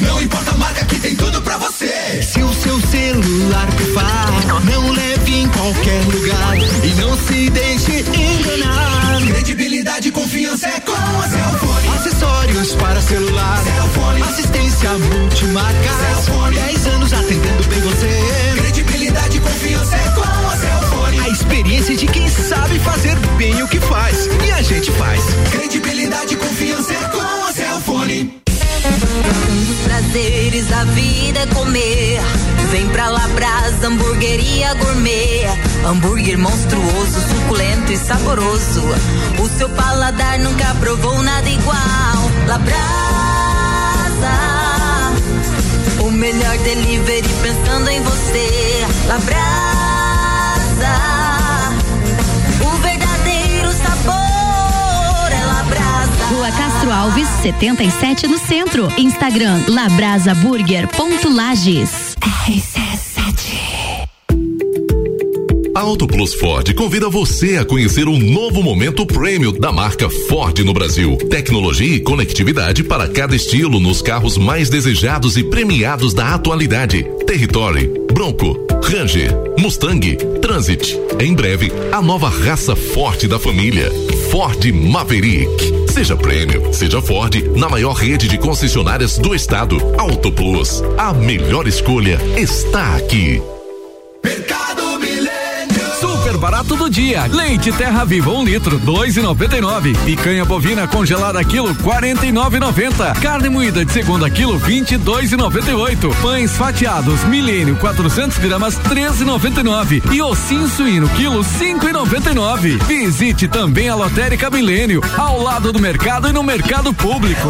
Não importa a marca que tem tudo pra você. Se o seu celular pifar, não leve em qualquer lugar e não se deixe enganar. Credibilidade e confiança é com a Cellfone. Acessórios para celular, Cellfone. assistência multimarca. Cellfone. 10 anos atendendo bem você. Credibilidade e confiança é com a Cellfone. A experiência de quem sabe fazer bem o que faz. E a gente faz. Credibilidade e confiança é com a Cellfone. Um dos prazeres da vida é comer. Vem pra Labrasa, hamburgueria gourmet. Hambúrguer monstruoso, suculento e saboroso. O seu paladar nunca provou nada igual. Labrasa, o melhor delivery pensando em você. Labrasa, Rua Castro Alves, 77 no centro. Instagram labrasaburger.lages. A Auto Plus Ford convida você a conhecer um novo momento prêmio da marca Ford no Brasil. Tecnologia e conectividade para cada estilo nos carros mais desejados e premiados da atualidade. Territory, Bronco, Ranger, Mustang, Transit. Em breve, a nova raça forte da família. Ford Maverick. Seja prêmio, seja Ford, na maior rede de concessionárias do estado. Auto Plus. A melhor escolha está aqui. Barato do dia. Leite Terra Viva, um litro, dois e noventa e nove. Picanha bovina congelada quilo, quarenta e nove noventa. Carne moída de segunda quilo, vinte e dois e noventa e oito. Pães fatiados, milênio, 400 gramas, treze e noventa nove. Ossinho suíno, quilo, cinco e noventa e nove. Visite também a Lotérica Milênio, ao lado do mercado e no mercado público.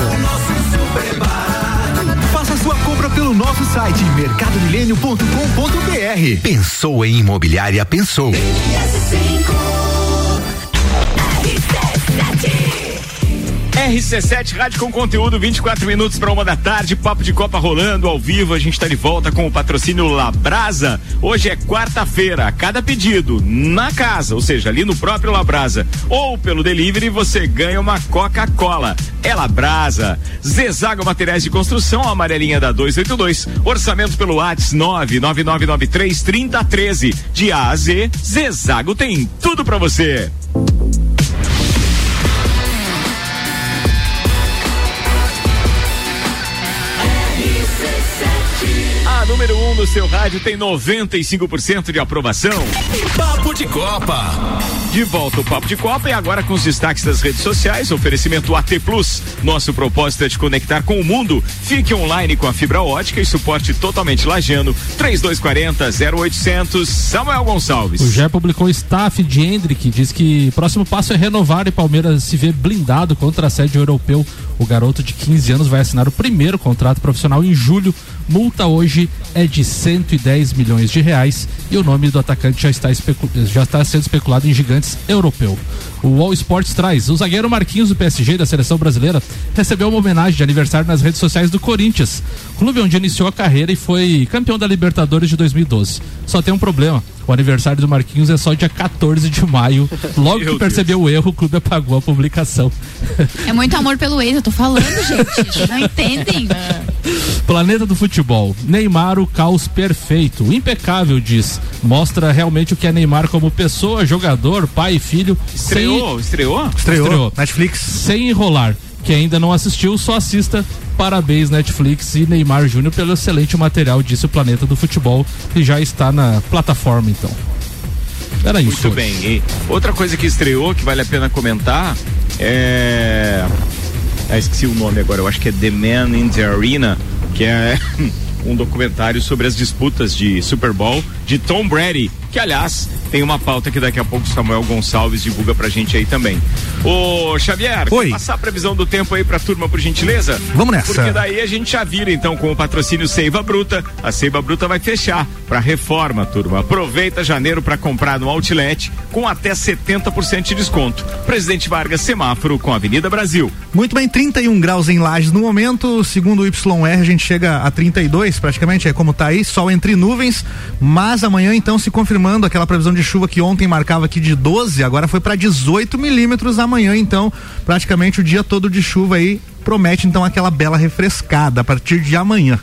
Compra pelo nosso site mercadomilênio.com.br. Pensou em imobiliária, pensou. RC7 Rádio com conteúdo, 24 minutos para uma da tarde, papo de Copa rolando ao vivo. A gente está de volta com o patrocínio Labrasa. Hoje é quarta-feira. Cada pedido na casa, ou seja, ali no próprio Labrasa, ou pelo delivery, você ganha uma Coca-Cola. É Labrasa. Zezago Materiais de Construção, a amarelinha da 282. Orçamento pelo ATS 99993 3013. De A a Z, Zezago tem tudo para você. Número 1 um no seu rádio tem 95% de aprovação. Papo de Copa. De volta o Papo de Copa e agora com os destaques das redes sociais. Oferecimento AT Plus. Nosso propósito é te conectar com o mundo. Fique online com a fibra ótica e suporte totalmente lajano. 3240 0800. Samuel Gonçalves. O GE publicou o staff de Hendrick, diz que o próximo passo é renovar e Palmeiras se vê blindado contra a sede europeu. O garoto de 15 anos vai assinar o primeiro contrato profissional em julho. Multa hoje é de 110 milhões de reais e o nome do atacante já está, já está sendo especulado em gigantes europeu. O All Sports traz o zagueiro Marquinhos do PSG da seleção brasileira recebeu uma homenagem de aniversário nas redes sociais do Corinthians, clube onde iniciou a carreira e foi campeão da Libertadores de 2012. Só tem um problema. O aniversário do Marquinhos é só dia 14 de maio. <laughs> Logo Meu que percebeu o erro, o clube apagou a publicação. É muito amor pelo ex, eu tô falando, <laughs> gente. Não entendem? <laughs> Planeta do Futebol. Neymar, o caos perfeito. Impecável, diz. Mostra realmente o que é Neymar como pessoa, jogador, pai e filho. Estreou? Estreou? Estreou. Netflix. Sem enrolar. Que ainda não assistiu, só assista. Parabéns, Netflix e Neymar Júnior, pelo excelente material, disse o Planeta do Futebol, que já está na plataforma, então. Era isso. Muito hoje. bem. E outra coisa que estreou, que vale a pena comentar, é. Ah, esqueci o nome agora, eu acho que é The Man in the Arena, que é <laughs> um documentário sobre as disputas de Super Bowl de Tom Brady, que aliás tem uma pauta que daqui a pouco o Samuel Gonçalves divulga pra gente aí também. Ô Xavier, Oi. passar a previsão do tempo aí pra turma, por gentileza? Vamos nessa. Porque daí a gente já vira então com o patrocínio Seiva Bruta. A Seiva Bruta vai fechar pra reforma, turma. Aproveita janeiro pra comprar no Outlet com até 70% de desconto. Presidente Vargas Semáforo com Avenida Brasil. Muito bem, 31 graus em Lages no momento. Segundo o YR, a gente chega a 32, praticamente, é como tá aí, sol entre nuvens. Mas amanhã, então, se confirmando aquela previsão de chuva que ontem marcava aqui de 12, agora foi para 18 milímetros amanhã, então, praticamente o dia todo de chuva aí. Promete então aquela bela refrescada a partir de amanhã.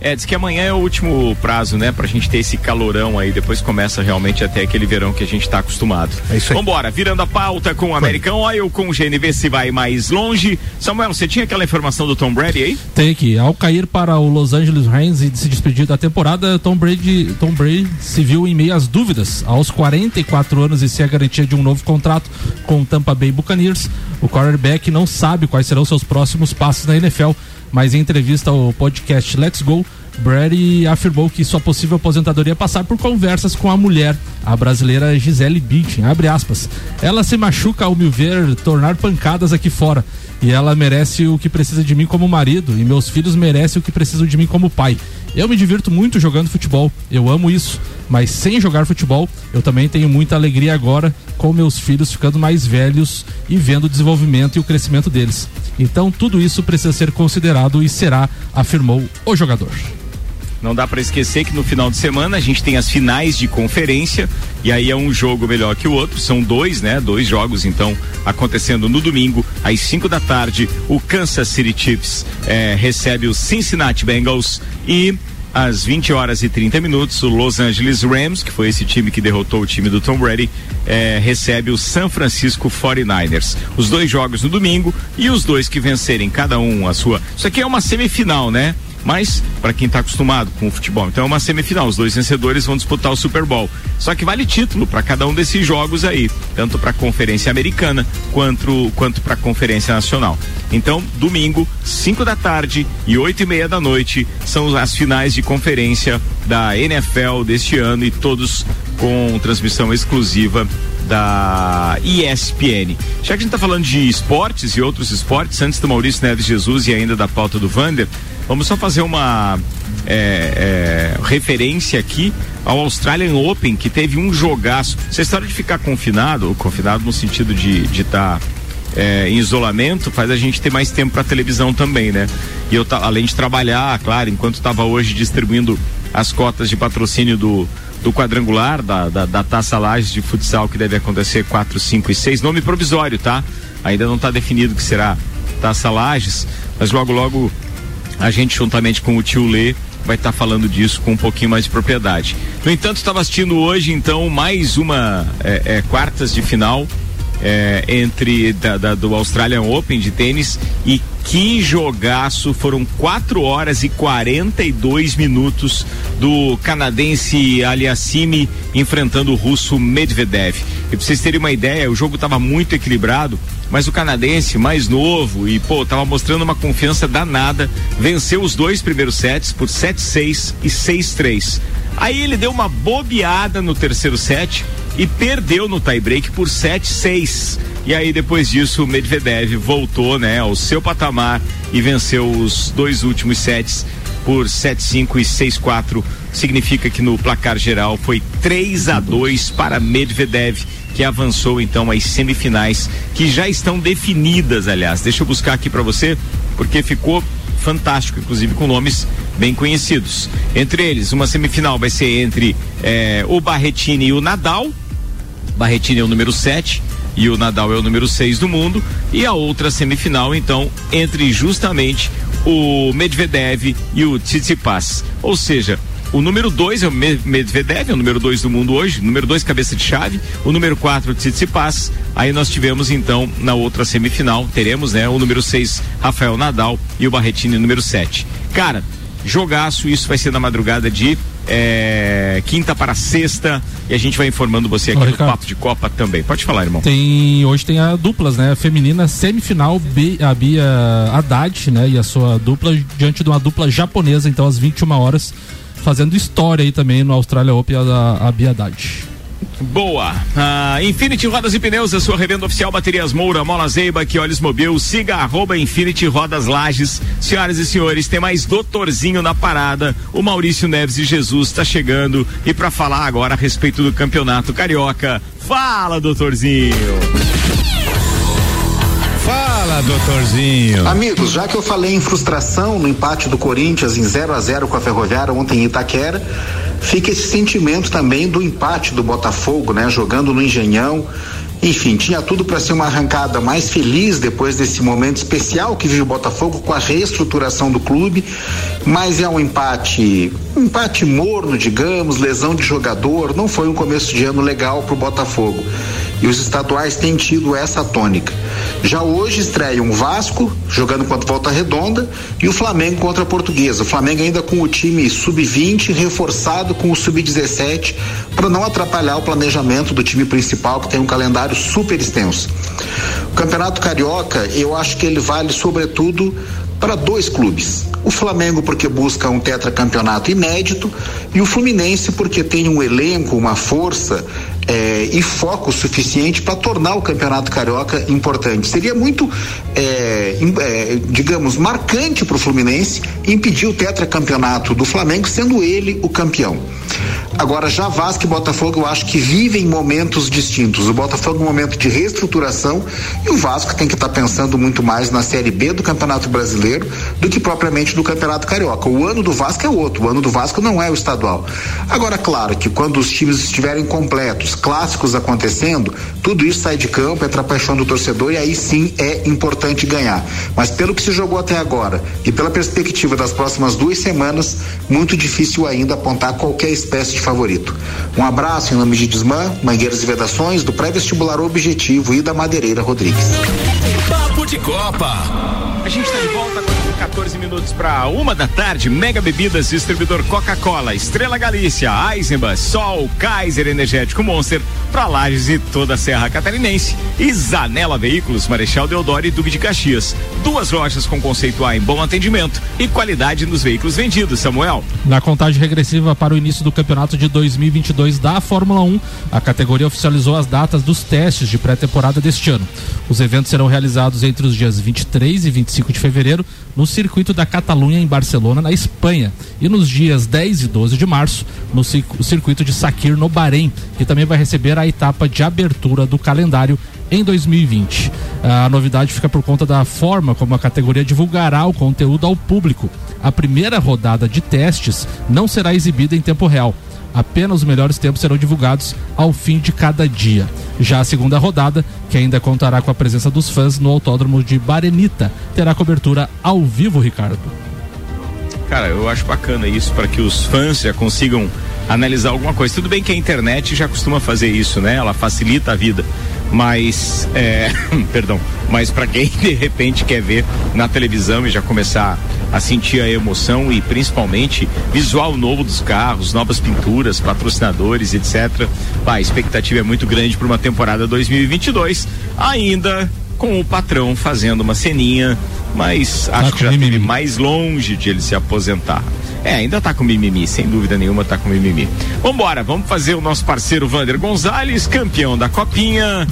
É, diz que amanhã é o último prazo, né, pra gente ter esse calorão aí, depois começa realmente até aquele verão que a gente tá acostumado. É isso aí. Vambora, virando a pauta com o American Oil, com o GNV se vai mais longe. Samuel, você tinha aquela informação do Tom Brady aí? Tem que, ao cair para o Los Angeles Rams e se despedir da temporada, Tom Brady, Tom Brady se viu em meio às dúvidas. Aos 44 anos e sem a garantia de um novo contrato com o Tampa Bay Buccaneers, o quarterback não sabe quais serão seus próximos passos na NFL, mas em entrevista ao podcast Let's Go, Brady afirmou que sua possível aposentadoria passar por conversas com a mulher, a brasileira Gisele Bündchen, abre aspas. Ela se machuca ao me ver tornar pancadas aqui fora e ela merece o que precisa de mim como marido e meus filhos merecem o que precisam de mim como pai. Eu me divirto muito jogando futebol, eu amo isso, mas sem jogar futebol, eu também tenho muita alegria agora com meus filhos ficando mais velhos e vendo o desenvolvimento e o crescimento deles. Então tudo isso precisa ser considerado e será, afirmou o jogador. Não dá para esquecer que no final de semana a gente tem as finais de conferência e aí é um jogo melhor que o outro. São dois, né? Dois jogos então acontecendo no domingo às 5 da tarde. O Kansas City Chiefs eh, recebe o Cincinnati Bengals e às 20 horas e 30 minutos, o Los Angeles Rams, que foi esse time que derrotou o time do Tom Brady, eh, recebe o San Francisco 49ers. Os dois jogos no domingo e os dois que vencerem cada um a sua. Isso aqui é uma semifinal, né? Mas, para quem está acostumado com o futebol, então é uma semifinal. Os dois vencedores vão disputar o Super Bowl. Só que vale título para cada um desses jogos aí, tanto para a Conferência Americana quanto, quanto para a Conferência Nacional. Então, domingo, 5 da tarde e oito e meia da noite são as finais de conferência da NFL deste ano e todos com transmissão exclusiva da ESPN. Já que a gente está falando de esportes e outros esportes, antes do Maurício Neves Jesus e ainda da pauta do Vander, vamos só fazer uma é, é, referência aqui ao Australian Open, que teve um jogaço. Essa história de ficar confinado, ou confinado no sentido de estar. Tá é, em isolamento faz a gente ter mais tempo para televisão também, né? E eu, além de trabalhar, claro, enquanto estava hoje distribuindo as cotas de patrocínio do, do quadrangular, da, da, da Taça Lages de futsal, que deve acontecer 4, 5 e 6, nome provisório, tá? Ainda não está definido que será Taça Lages, mas logo, logo a gente, juntamente com o tio Lê, vai estar tá falando disso com um pouquinho mais de propriedade. No entanto, estava assistindo hoje, então, mais uma é, é, quartas de final é, entre da, da, do Australian Open de tênis e que jogaço! Foram 4 horas e 42 minutos do canadense Aliassime enfrentando o russo Medvedev. E pra vocês terem uma ideia, o jogo estava muito equilibrado, mas o canadense, mais novo e, pô, tava mostrando uma confiança danada, venceu os dois primeiros sets por 7-6 e 6-3. Aí ele deu uma bobeada no terceiro set e perdeu no tie-break por 7-6. E aí depois disso o Medvedev voltou, né, ao seu patamar e venceu os dois últimos sets por 7-5 e 6-4. Significa que no placar geral foi 3 a 2 para Medvedev, que avançou então às semifinais, que já estão definidas, aliás. Deixa eu buscar aqui para você, porque ficou fantástico, inclusive com nomes bem conhecidos. Entre eles, uma semifinal vai ser entre eh, o Barretini e o Nadal. Barretini é o número 7 e o Nadal é o número 6 do mundo. E a outra semifinal, então, entre justamente o Medvedev e o Tsitsipas. Ou seja, o número 2 é o Medvedev, é o número 2 do mundo hoje, número 2 cabeça de chave, o número 4 Tsitsipas. Aí nós tivemos então na outra semifinal, teremos, né, o número 6 Rafael Nadal e o Barretini número 7. Cara, jogaço, isso vai ser na madrugada de é, quinta para sexta e a gente vai informando você aqui Ô, no Ricardo. Papo de Copa também. Pode falar, irmão. Tem hoje tem a duplas, né? A feminina semifinal B, a Bia Haddad, né? E a sua dupla diante de uma dupla japonesa, então às 21 horas, fazendo história aí também no Austrália Open a, a Bia Haddad. Boa. Ah, Infinity Rodas e Pneus, a sua revenda oficial Baterias Moura, Mola Zeiba, que olhos mobil, siga arroba Infinity Rodas Lages. Senhoras e senhores, tem mais doutorzinho na parada. O Maurício Neves de Jesus está chegando e para falar agora a respeito do campeonato carioca. Fala, doutorzinho. Fala, doutorzinho. Amigos, já que eu falei em frustração no empate do Corinthians em 0 a 0 com a Ferroviária ontem em Itaquera, fica esse sentimento também do empate do Botafogo, né? Jogando no Engenhão. Enfim, tinha tudo para ser uma arrancada mais feliz depois desse momento especial que vive o Botafogo com a reestruturação do clube, mas é um empate, um empate morno, digamos, lesão de jogador, não foi um começo de ano legal para o Botafogo. E os estaduais têm tido essa tônica. Já hoje estreia um Vasco jogando contra Volta Redonda e o Flamengo contra a Portuguesa. O Flamengo ainda com o time sub-20 reforçado com o sub-17 para não atrapalhar o planejamento do time principal que tem um calendário super extenso. Campeonato Carioca, eu acho que ele vale sobretudo para dois clubes. O Flamengo porque busca um tetracampeonato inédito e o Fluminense porque tem um elenco, uma força eh, e foco suficiente para tornar o Campeonato Carioca importante. Seria muito, im- eh, digamos, marcante para o Fluminense impedir o tetracampeonato do Flamengo, sendo ele o campeão. Agora, já Vasco e Botafogo, eu acho que vivem momentos distintos. O Botafogo é um momento de reestruturação e o Vasco tem que estar pensando muito mais na Série B do Campeonato Brasileiro do que propriamente do Campeonato Carioca. O ano do Vasco é outro, o ano do Vasco não é o estadual. Agora, claro que quando os times estiverem completos, clássicos acontecendo, tudo isso sai de campo, entra a paixão do torcedor e aí sim é importante ganhar. Mas pelo que se jogou até agora e pela perspectiva das próximas duas semanas, muito difícil ainda apontar qualquer espécie de favorito. Um abraço em nome de Desmã, Mangueiras e Vedações, do pré-vestibular Objetivo e da Madeireira Rodrigues. Papo de Copa. A gente está de volta com 14 minutos para uma da tarde. Mega Bebidas, distribuidor Coca-Cola, Estrela Galícia, Eisenbahn, Sol, Kaiser Energético Monster, para Lages e toda a Serra Catarinense. E Zanela Veículos, Marechal Deodoro e Duque de Caxias. Duas lojas com conceito A em bom atendimento e qualidade nos veículos vendidos. Samuel. Na contagem regressiva para o início do campeonato de 2022 da Fórmula 1, a categoria oficializou as datas dos testes de pré-temporada deste ano. Os eventos serão realizados entre os dias 23 e 25 de fevereiro no circuito da Catalunha em Barcelona, na Espanha, e nos dias 10 e 12 de março no cir- circuito de Sakir no Bahrein, que também vai receber a etapa de abertura do calendário em 2020. A novidade fica por conta da forma como a categoria divulgará o conteúdo ao público. A primeira rodada de testes não será exibida em tempo real. Apenas os melhores tempos serão divulgados ao fim de cada dia. Já a segunda rodada, que ainda contará com a presença dos fãs no Autódromo de Barenita, terá cobertura ao vivo, Ricardo. Cara, eu acho bacana isso para que os fãs já consigam analisar alguma coisa. Tudo bem que a internet já costuma fazer isso, né? Ela facilita a vida. Mas, é, <laughs> perdão, mas para quem de repente quer ver na televisão e já começar a sentir a emoção e principalmente visual novo dos carros, novas pinturas, patrocinadores, etc. Pá, a expectativa é muito grande para uma temporada 2022, ainda com o patrão fazendo uma ceninha, mas acho que já esteve mais longe de ele se aposentar. É, ainda tá com mimimi, sem dúvida nenhuma tá com mimimi. Vambora, vamos fazer o nosso parceiro Vander Gonzalez, campeão da Copinha.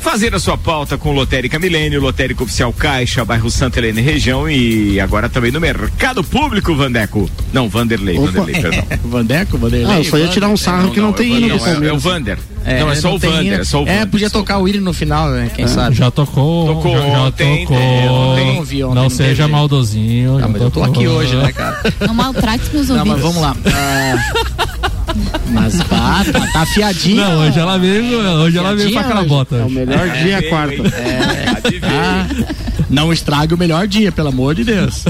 Fazer a sua pauta com Lotérica Milênio, Lotérica Oficial Caixa, bairro Santa Helena e região e agora também no Mercado Público, Vandeco. Não, Vanderlei, Vanderlei, perdão. <laughs> Vandeco, Vanderlei. Ah, eu só ia tirar um sarro que não tem hino não, do é, é o. Vander. não, é só o tem Vander, é só o É, Vander. podia tocar o hino no final, né? Quem É, sabe? Já tocou, Tocou já, já ontem, tocou. ontem. Não ontem, não não seja teve. maldosinho. Já mas eu tô aqui hoje, né, cara? Não maltrate os meus Não, ouvidos. mas vamos lá. <laughs> Ah, mas pá, tá, tá afiadinho. Não, hoje ela veio, hoje ela veio pra aquela bota. É o melhor dia é quarta. Ah, não estrague o melhor dia, pelo amor de Deus.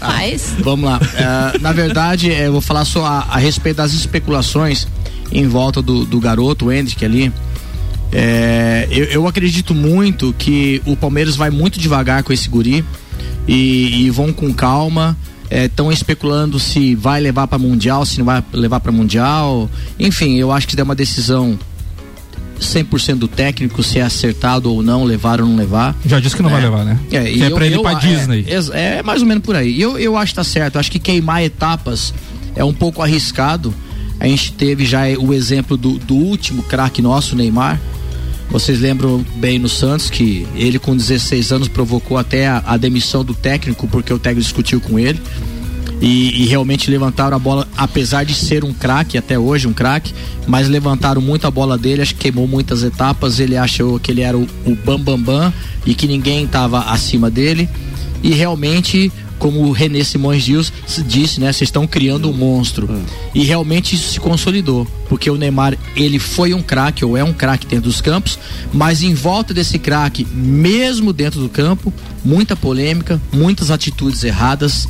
Mas. Vamos lá. É, na verdade, é, eu vou falar só a, a respeito das especulações em volta do, do garoto, o Hendrick ali. É, eu, eu acredito muito que o Palmeiras vai muito devagar com esse guri e, e vão com calma. Estão especulando se vai levar para mundial, se não vai levar para mundial. Enfim, eu acho que é uma decisão 100% do técnico se é acertado ou não, levar ou não levar. Já disse que não vai levar, né? É, que é eu- pra ele ir eu- pra é, Disney. É, é mais ou menos por aí. Eu, eu acho que tá certo. Eu acho que queimar etapas é um pouco arriscado. A gente teve já o exemplo do, do último craque nosso, Neymar. Vocês lembram bem no Santos que ele com 16 anos provocou até a, a demissão do técnico porque o técnico discutiu com ele. E, e realmente levantaram a bola, apesar de ser um craque, até hoje um craque, mas levantaram muito a bola dele, acho que queimou muitas etapas, ele achou que ele era o, o bam bam bam e que ninguém estava acima dele. E realmente, como o René Simões Dias disse, né, vocês estão criando um monstro. E realmente isso se consolidou, porque o Neymar, ele foi um craque ou é um craque dentro dos campos, mas em volta desse craque, mesmo dentro do campo, muita polêmica, muitas atitudes erradas,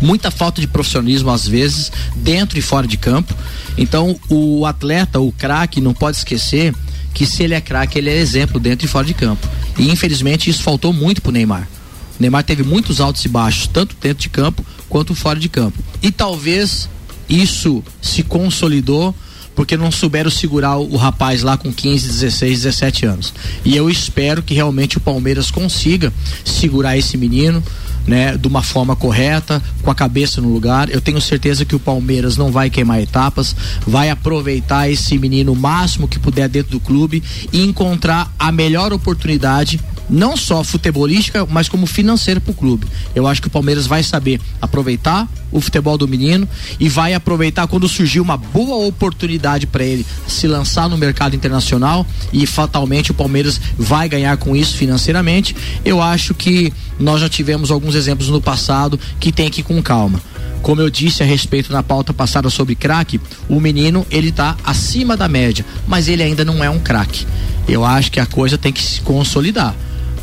muita falta de profissionalismo às vezes, dentro e fora de campo. Então, o atleta, o craque, não pode esquecer que se ele é craque, ele é exemplo dentro e fora de campo. E infelizmente isso faltou muito pro Neymar. O Neymar teve muitos altos e baixos, tanto dentro de campo quanto fora de campo. E talvez isso se consolidou porque não souberam segurar o, rapaz lá com 15, 16, 17 anos. E eu espero que realmente o Palmeiras consiga segurar esse menino, né, de uma forma correta, com a cabeça no lugar. Eu tenho certeza que o Palmeiras não vai queimar etapas, vai aproveitar esse menino o máximo que puder dentro do clube e encontrar a melhor oportunidade não só futebolística, mas como financeira para o clube. Eu acho que o Palmeiras vai saber aproveitar o futebol do menino e vai aproveitar quando surgir uma boa oportunidade para ele se lançar no mercado internacional e fatalmente o Palmeiras vai ganhar com isso financeiramente. Eu acho que nós já tivemos alguns exemplos no passado que tem que ir com calma. Como eu disse a respeito na pauta passada sobre craque, o menino ele tá acima da média, mas ele ainda não é um craque. Eu acho que a coisa tem que se consolidar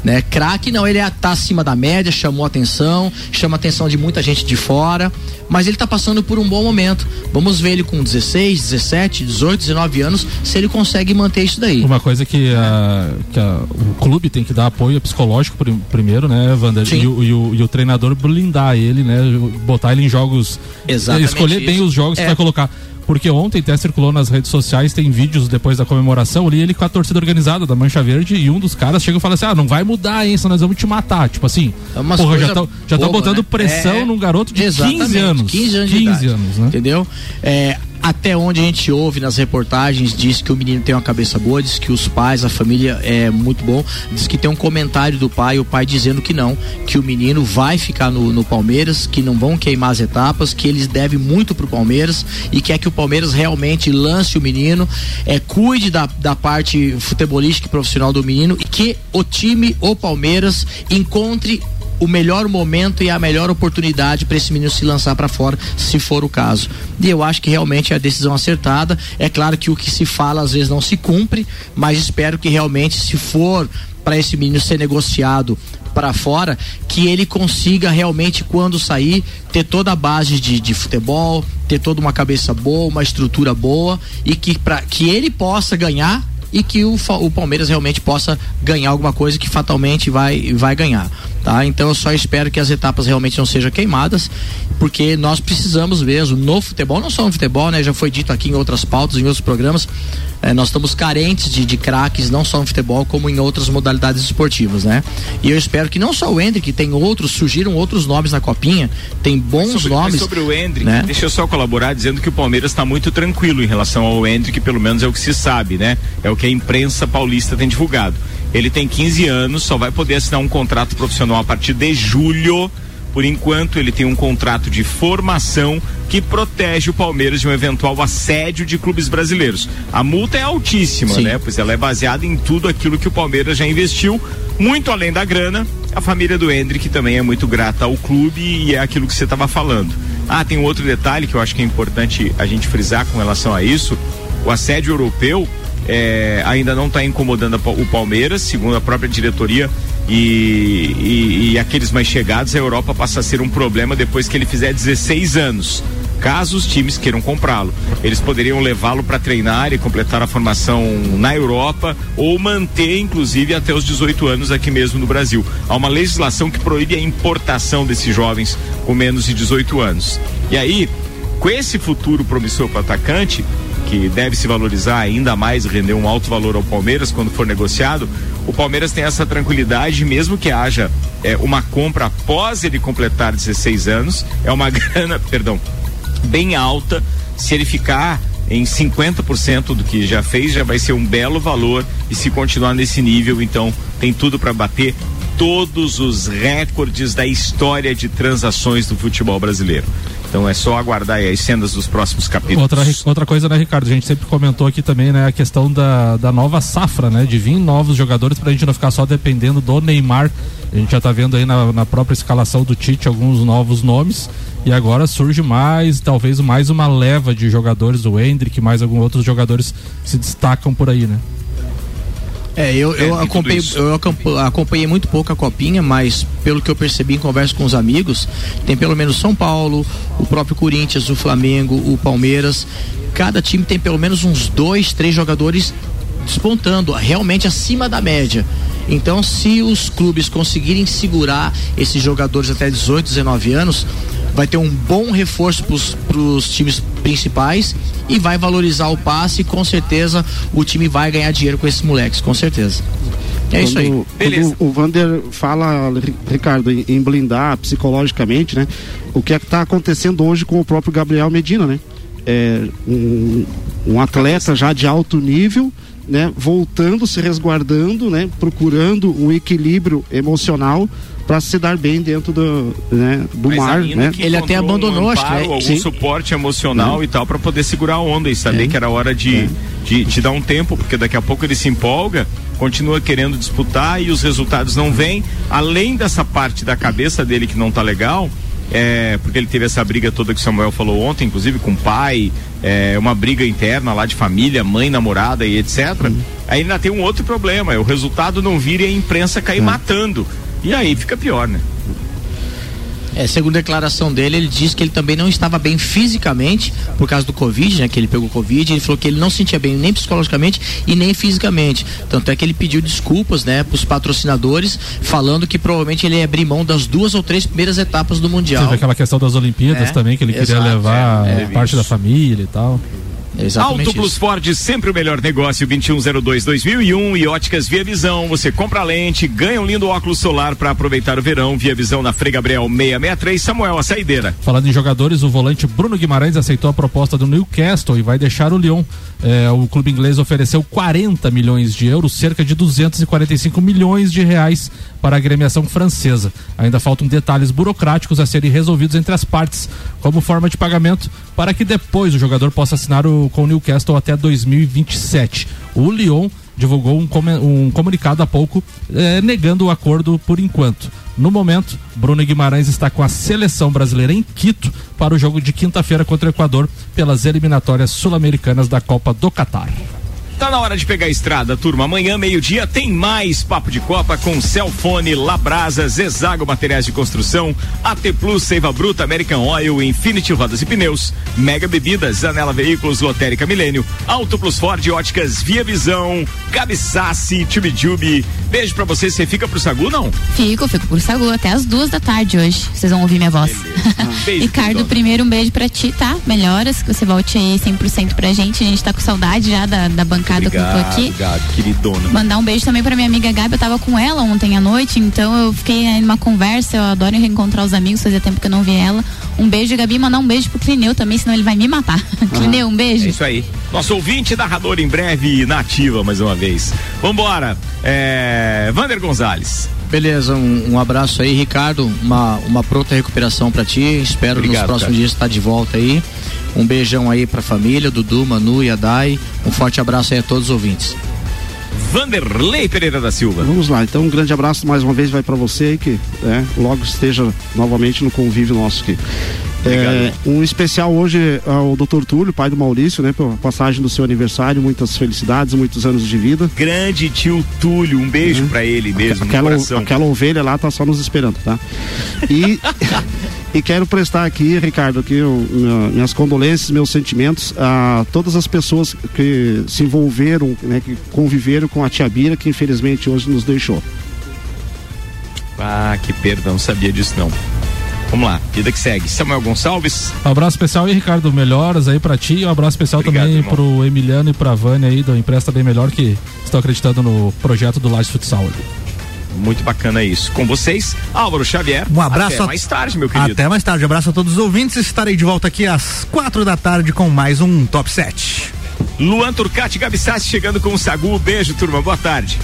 né? Craque não, ele é, tá acima da média, chamou atenção, chama atenção de muita gente de fora, mas ele tá passando por um bom momento. Vamos ver ele com 16, 17, 18, 19 anos, se ele consegue manter isso daí. Uma coisa que, a, que a, o clube tem que dar apoio psicológico primeiro, né, Wander? E, o, e, o, e o treinador blindar ele, né? Botar ele em jogos. Exatamente escolher bem isso. os jogos É. que vai colocar. Porque ontem até circulou nas redes sociais, tem vídeos depois da comemoração ali, ele com a torcida organizada da Mancha Verde, e um dos caras chega e fala assim: ah, não vai mudar, hein, senão nós vamos te matar. Tipo assim, É porra, já estão já boba, botando né? pressão É, num garoto de 15 exatamente, anos. 15 anos de 15 idade, anos, né? Entendeu? É, até onde a gente ouve nas reportagens, diz que o menino tem uma cabeça boa, diz que os pais, a família é muito bom, diz que tem um comentário do pai, o pai dizendo que não, que o menino vai ficar no, no Palmeiras, que não vão queimar as etapas, que eles devem muito pro Palmeiras e quer que o Palmeiras realmente lance o menino, é, cuide da, da parte futebolística e profissional do menino e que o time, o Palmeiras, encontre o melhor momento e a melhor oportunidade para esse menino se lançar para fora, se for o caso. E eu acho que realmente é a decisão acertada. É claro que o que se fala às vezes não se cumpre, mas espero que realmente, se for para esse menino ser negociado para fora, que ele consiga realmente, quando sair, ter toda a base de, de futebol, ter toda uma cabeça boa, uma estrutura boa e que, pra, que ele possa ganhar e que o, o Palmeiras realmente possa ganhar alguma coisa que fatalmente vai, vai ganhar. Tá? Então eu só espero que as etapas realmente não sejam queimadas, porque nós precisamos mesmo no futebol, não só no futebol, né? Já foi dito aqui em outras pautas, em outros programas, eh, nós estamos carentes de, de craques, não só no futebol, como em outras modalidades esportivas, né? E eu espero que não só o Hendrick, tem outros, surgiram outros nomes na copinha, tem bons sobre, nomes. mas sobre o Hendrick, né? deixa eu só colaborar dizendo que o Palmeiras está muito tranquilo em relação ao Hendrick, pelo menos é o que se sabe, né? É o que a imprensa paulista tem divulgado. Ele tem 15 anos, só vai poder assinar um contrato profissional a partir de julho. Por enquanto, ele tem um contrato de formação que protege o Palmeiras de um eventual assédio de clubes brasileiros. A multa é altíssima, Sim. né? Pois ela é baseada em tudo aquilo que o Palmeiras já investiu, muito além da grana. A família do Hendrick também é muito grata ao clube e é aquilo que você estava falando. Ah, tem um outro detalhe que eu acho que é importante a gente frisar com relação a isso. O assédio europeu é, ainda não está incomodando o Palmeiras, segundo a própria diretoria e, e- e aqueles mais chegados, a Europa passa a ser um problema depois que ele fizer 16 anos. Caso os times queiram comprá-lo, eles poderiam levá-lo para treinar e completar a formação na Europa ou manter, inclusive, até os 18 anos aqui mesmo no Brasil. Há uma legislação que proíbe a importação desses jovens com menos de 18 anos. E aí, com esse futuro promissor para o atacante, que deve se valorizar ainda mais, render um alto valor ao Palmeiras quando for negociado, o Palmeiras tem essa tranquilidade, mesmo que haja é, uma compra após ele completar 16 anos, é uma <laughs> grana, perdão, bem alta. Se ele ficar em 50% do que já fez, já vai ser um belo valor. E se continuar nesse nível, então tem tudo para bater todos os recordes da história de transações do futebol brasileiro. Então é só aguardar aí as cenas dos próximos capítulos. Outra, outra coisa, né, Ricardo? A gente sempre comentou aqui também, né, a questão da, da nova safra, né? De vir novos jogadores pra gente não ficar só dependendo do Neymar. A gente já tá vendo aí na, na própria escalação do Tite alguns novos nomes. E agora surge mais, talvez mais uma leva de jogadores, o Hendrick, mais alguns outros jogadores se destacam por aí, né? É, eu, eu, acompanhei, eu acompa- acompanhei muito pouco a copinha, mas pelo que eu percebi em conversa com os amigos, tem pelo menos São Paulo, o próprio Corinthians, o Flamengo, o Palmeiras. Cada time tem pelo menos uns dois, três jogadores despontando, realmente acima da média. Então, se os clubes conseguirem segurar esses jogadores até 18, 19 anos, vai ter um bom reforço para os times principais e vai valorizar o passe e com certeza o time vai ganhar dinheiro com esses moleques, com certeza. É isso aí. Quando- quando o Vander fala, Ri- Ricardo, em, blindar psicologicamente, né? O que é que está acontecendo hoje com o próprio Gabriel Medina, né? É, um, um atleta já de alto nível, né? Voltando, se resguardando, né? Procurando um equilíbrio emocional para se dar bem dentro do, né? do Mas mar, ainda né? que encontrou um amparo, algum Sim. suporte emocional É. e tal para poder segurar a onda e saber que era hora de, de, de dar um tempo, porque daqui a pouco ele se empolga, continua querendo disputar e os resultados não vêm. Além dessa parte da cabeça dele que não tá legal, é, porque ele teve essa briga toda que o Samuel falou ontem, inclusive com o pai, é, uma briga interna lá de família, mãe, namorada e etc. Aí ainda tem um outro problema, é o resultado não vir e a imprensa cair matando. E aí fica pior, né? É, segundo a declaração dele, ele disse que ele também não estava bem fisicamente por causa do Covid, né? Que ele pegou Covid. Ele falou que ele não se sentia bem nem psicologicamente e nem fisicamente. Tanto é que ele pediu desculpas, né, para os patrocinadores, falando que provavelmente ele ia abrir mão das duas ou três primeiras etapas do Mundial. Teve aquela questão das Olimpíadas É, também, que ele queria exato, levar é, é. parte da família e tal. Exatamente Auto Plus Ford, sempre o melhor negócio, 2102-2001 e óticas Via Visão. Você compra a lente, ganha um lindo óculos solar para aproveitar o verão. Via Visão na Frei Gabriel 663, Samuel, a saideira. Falando em jogadores, o volante Bruno Guimarães aceitou a proposta do Newcastle e vai deixar o Lyon. É, o clube inglês ofereceu 40 milhões de euros, cerca de 245 milhões de reais para a agremiação francesa. Ainda faltam detalhes burocráticos a serem resolvidos entre as partes, como forma de pagamento, para que depois o jogador possa assinar o, com o Newcastle até 2027. O Lyon divulgou um, um comunicado há pouco eh, negando o acordo por enquanto. No momento, Bruno Guimarães está com a seleção brasileira em Quito para o jogo de quinta-feira contra o Equador pelas eliminatórias sul-americanas da Copa do Catar. Tá na hora de pegar a estrada, turma. Amanhã, meio-dia, tem mais Papo de Copa com Celfone, Labrasa, Zezago Materiais de Construção, AT Plus, Seiva Bruta, American Oil, Infinity Rodas e Pneus, Mega Bebidas, Zanela Veículos, Lotérica Milênio, Auto Plus Ford, Óticas Via Visão, Gabi Sassi, Tube Beijo pra você. Você fica pro Sagu, não? Fico, fico por Sagu até as duas da tarde hoje. Vocês vão ouvir minha voz. <laughs> Beijo, Ricardo, primeiro um beijo pra ti, tá? Melhoras, que você volte aí 100% pra gente. A gente tá com saudade já da, da bancada que eu tô aqui. obrigado, queridona. Mandar um beijo também pra minha amiga Gabi. Eu tava com ela ontem à noite, então eu fiquei aí numa conversa. Eu adoro reencontrar os amigos, fazia tempo que eu não vi ela. Um beijo, Gabi. Mandar um beijo pro Clineu também, senão ele vai me matar. <laughs> Clineu, um beijo. É isso aí. Nosso ouvinte narrador em breve na ativa mais uma vez. Vambora. É... Vander Gonzalez. Beleza, um, um abraço aí, Ricardo. Uma, uma pronta recuperação pra ti. Espero Obrigado, nos próximos cara. dias estar de volta aí. Um beijão aí pra família, Dudu, Manu e Adai. Um forte abraço aí a todos os ouvintes. Vanderlei Pereira da Silva. Vamos lá, então um grande abraço mais uma vez vai para você aí que né, logo esteja novamente no convívio nosso aqui. É, um especial hoje ao Dr. Túlio, pai do Maurício, né, pela passagem do seu aniversário, muitas felicidades, muitos anos de vida. Grande tio Túlio, um beijo pra ele mesmo, no Aquela, coração. aquela ovelha lá tá só nos esperando, tá? E, <laughs> e quero prestar aqui, Ricardo, aqui minhas condolências, meus sentimentos a todas as pessoas que se envolveram, né, que conviveram com a tia Bira, que infelizmente hoje nos deixou. Ah, que perda, não sabia disso não. Vamos lá, vida que segue. Samuel Gonçalves. Um abraço especial aí, Ricardo. Melhoras aí pra ti. Um abraço especial Obrigado, também irmão. pro Emiliano e pra Vânia aí do Empresta Bem Melhor que estão acreditando no projeto do Lages Futsal. Muito bacana isso. Com vocês, Álvaro Xavier. Um abraço. Até a- mais tarde, meu querido. Até mais tarde. Abraço a todos os ouvintes. Estarei de volta aqui às quatro da tarde com mais um Top 7. Luan Turcati Gabi Sassi chegando com o Sagu. Beijo, turma. Boa tarde.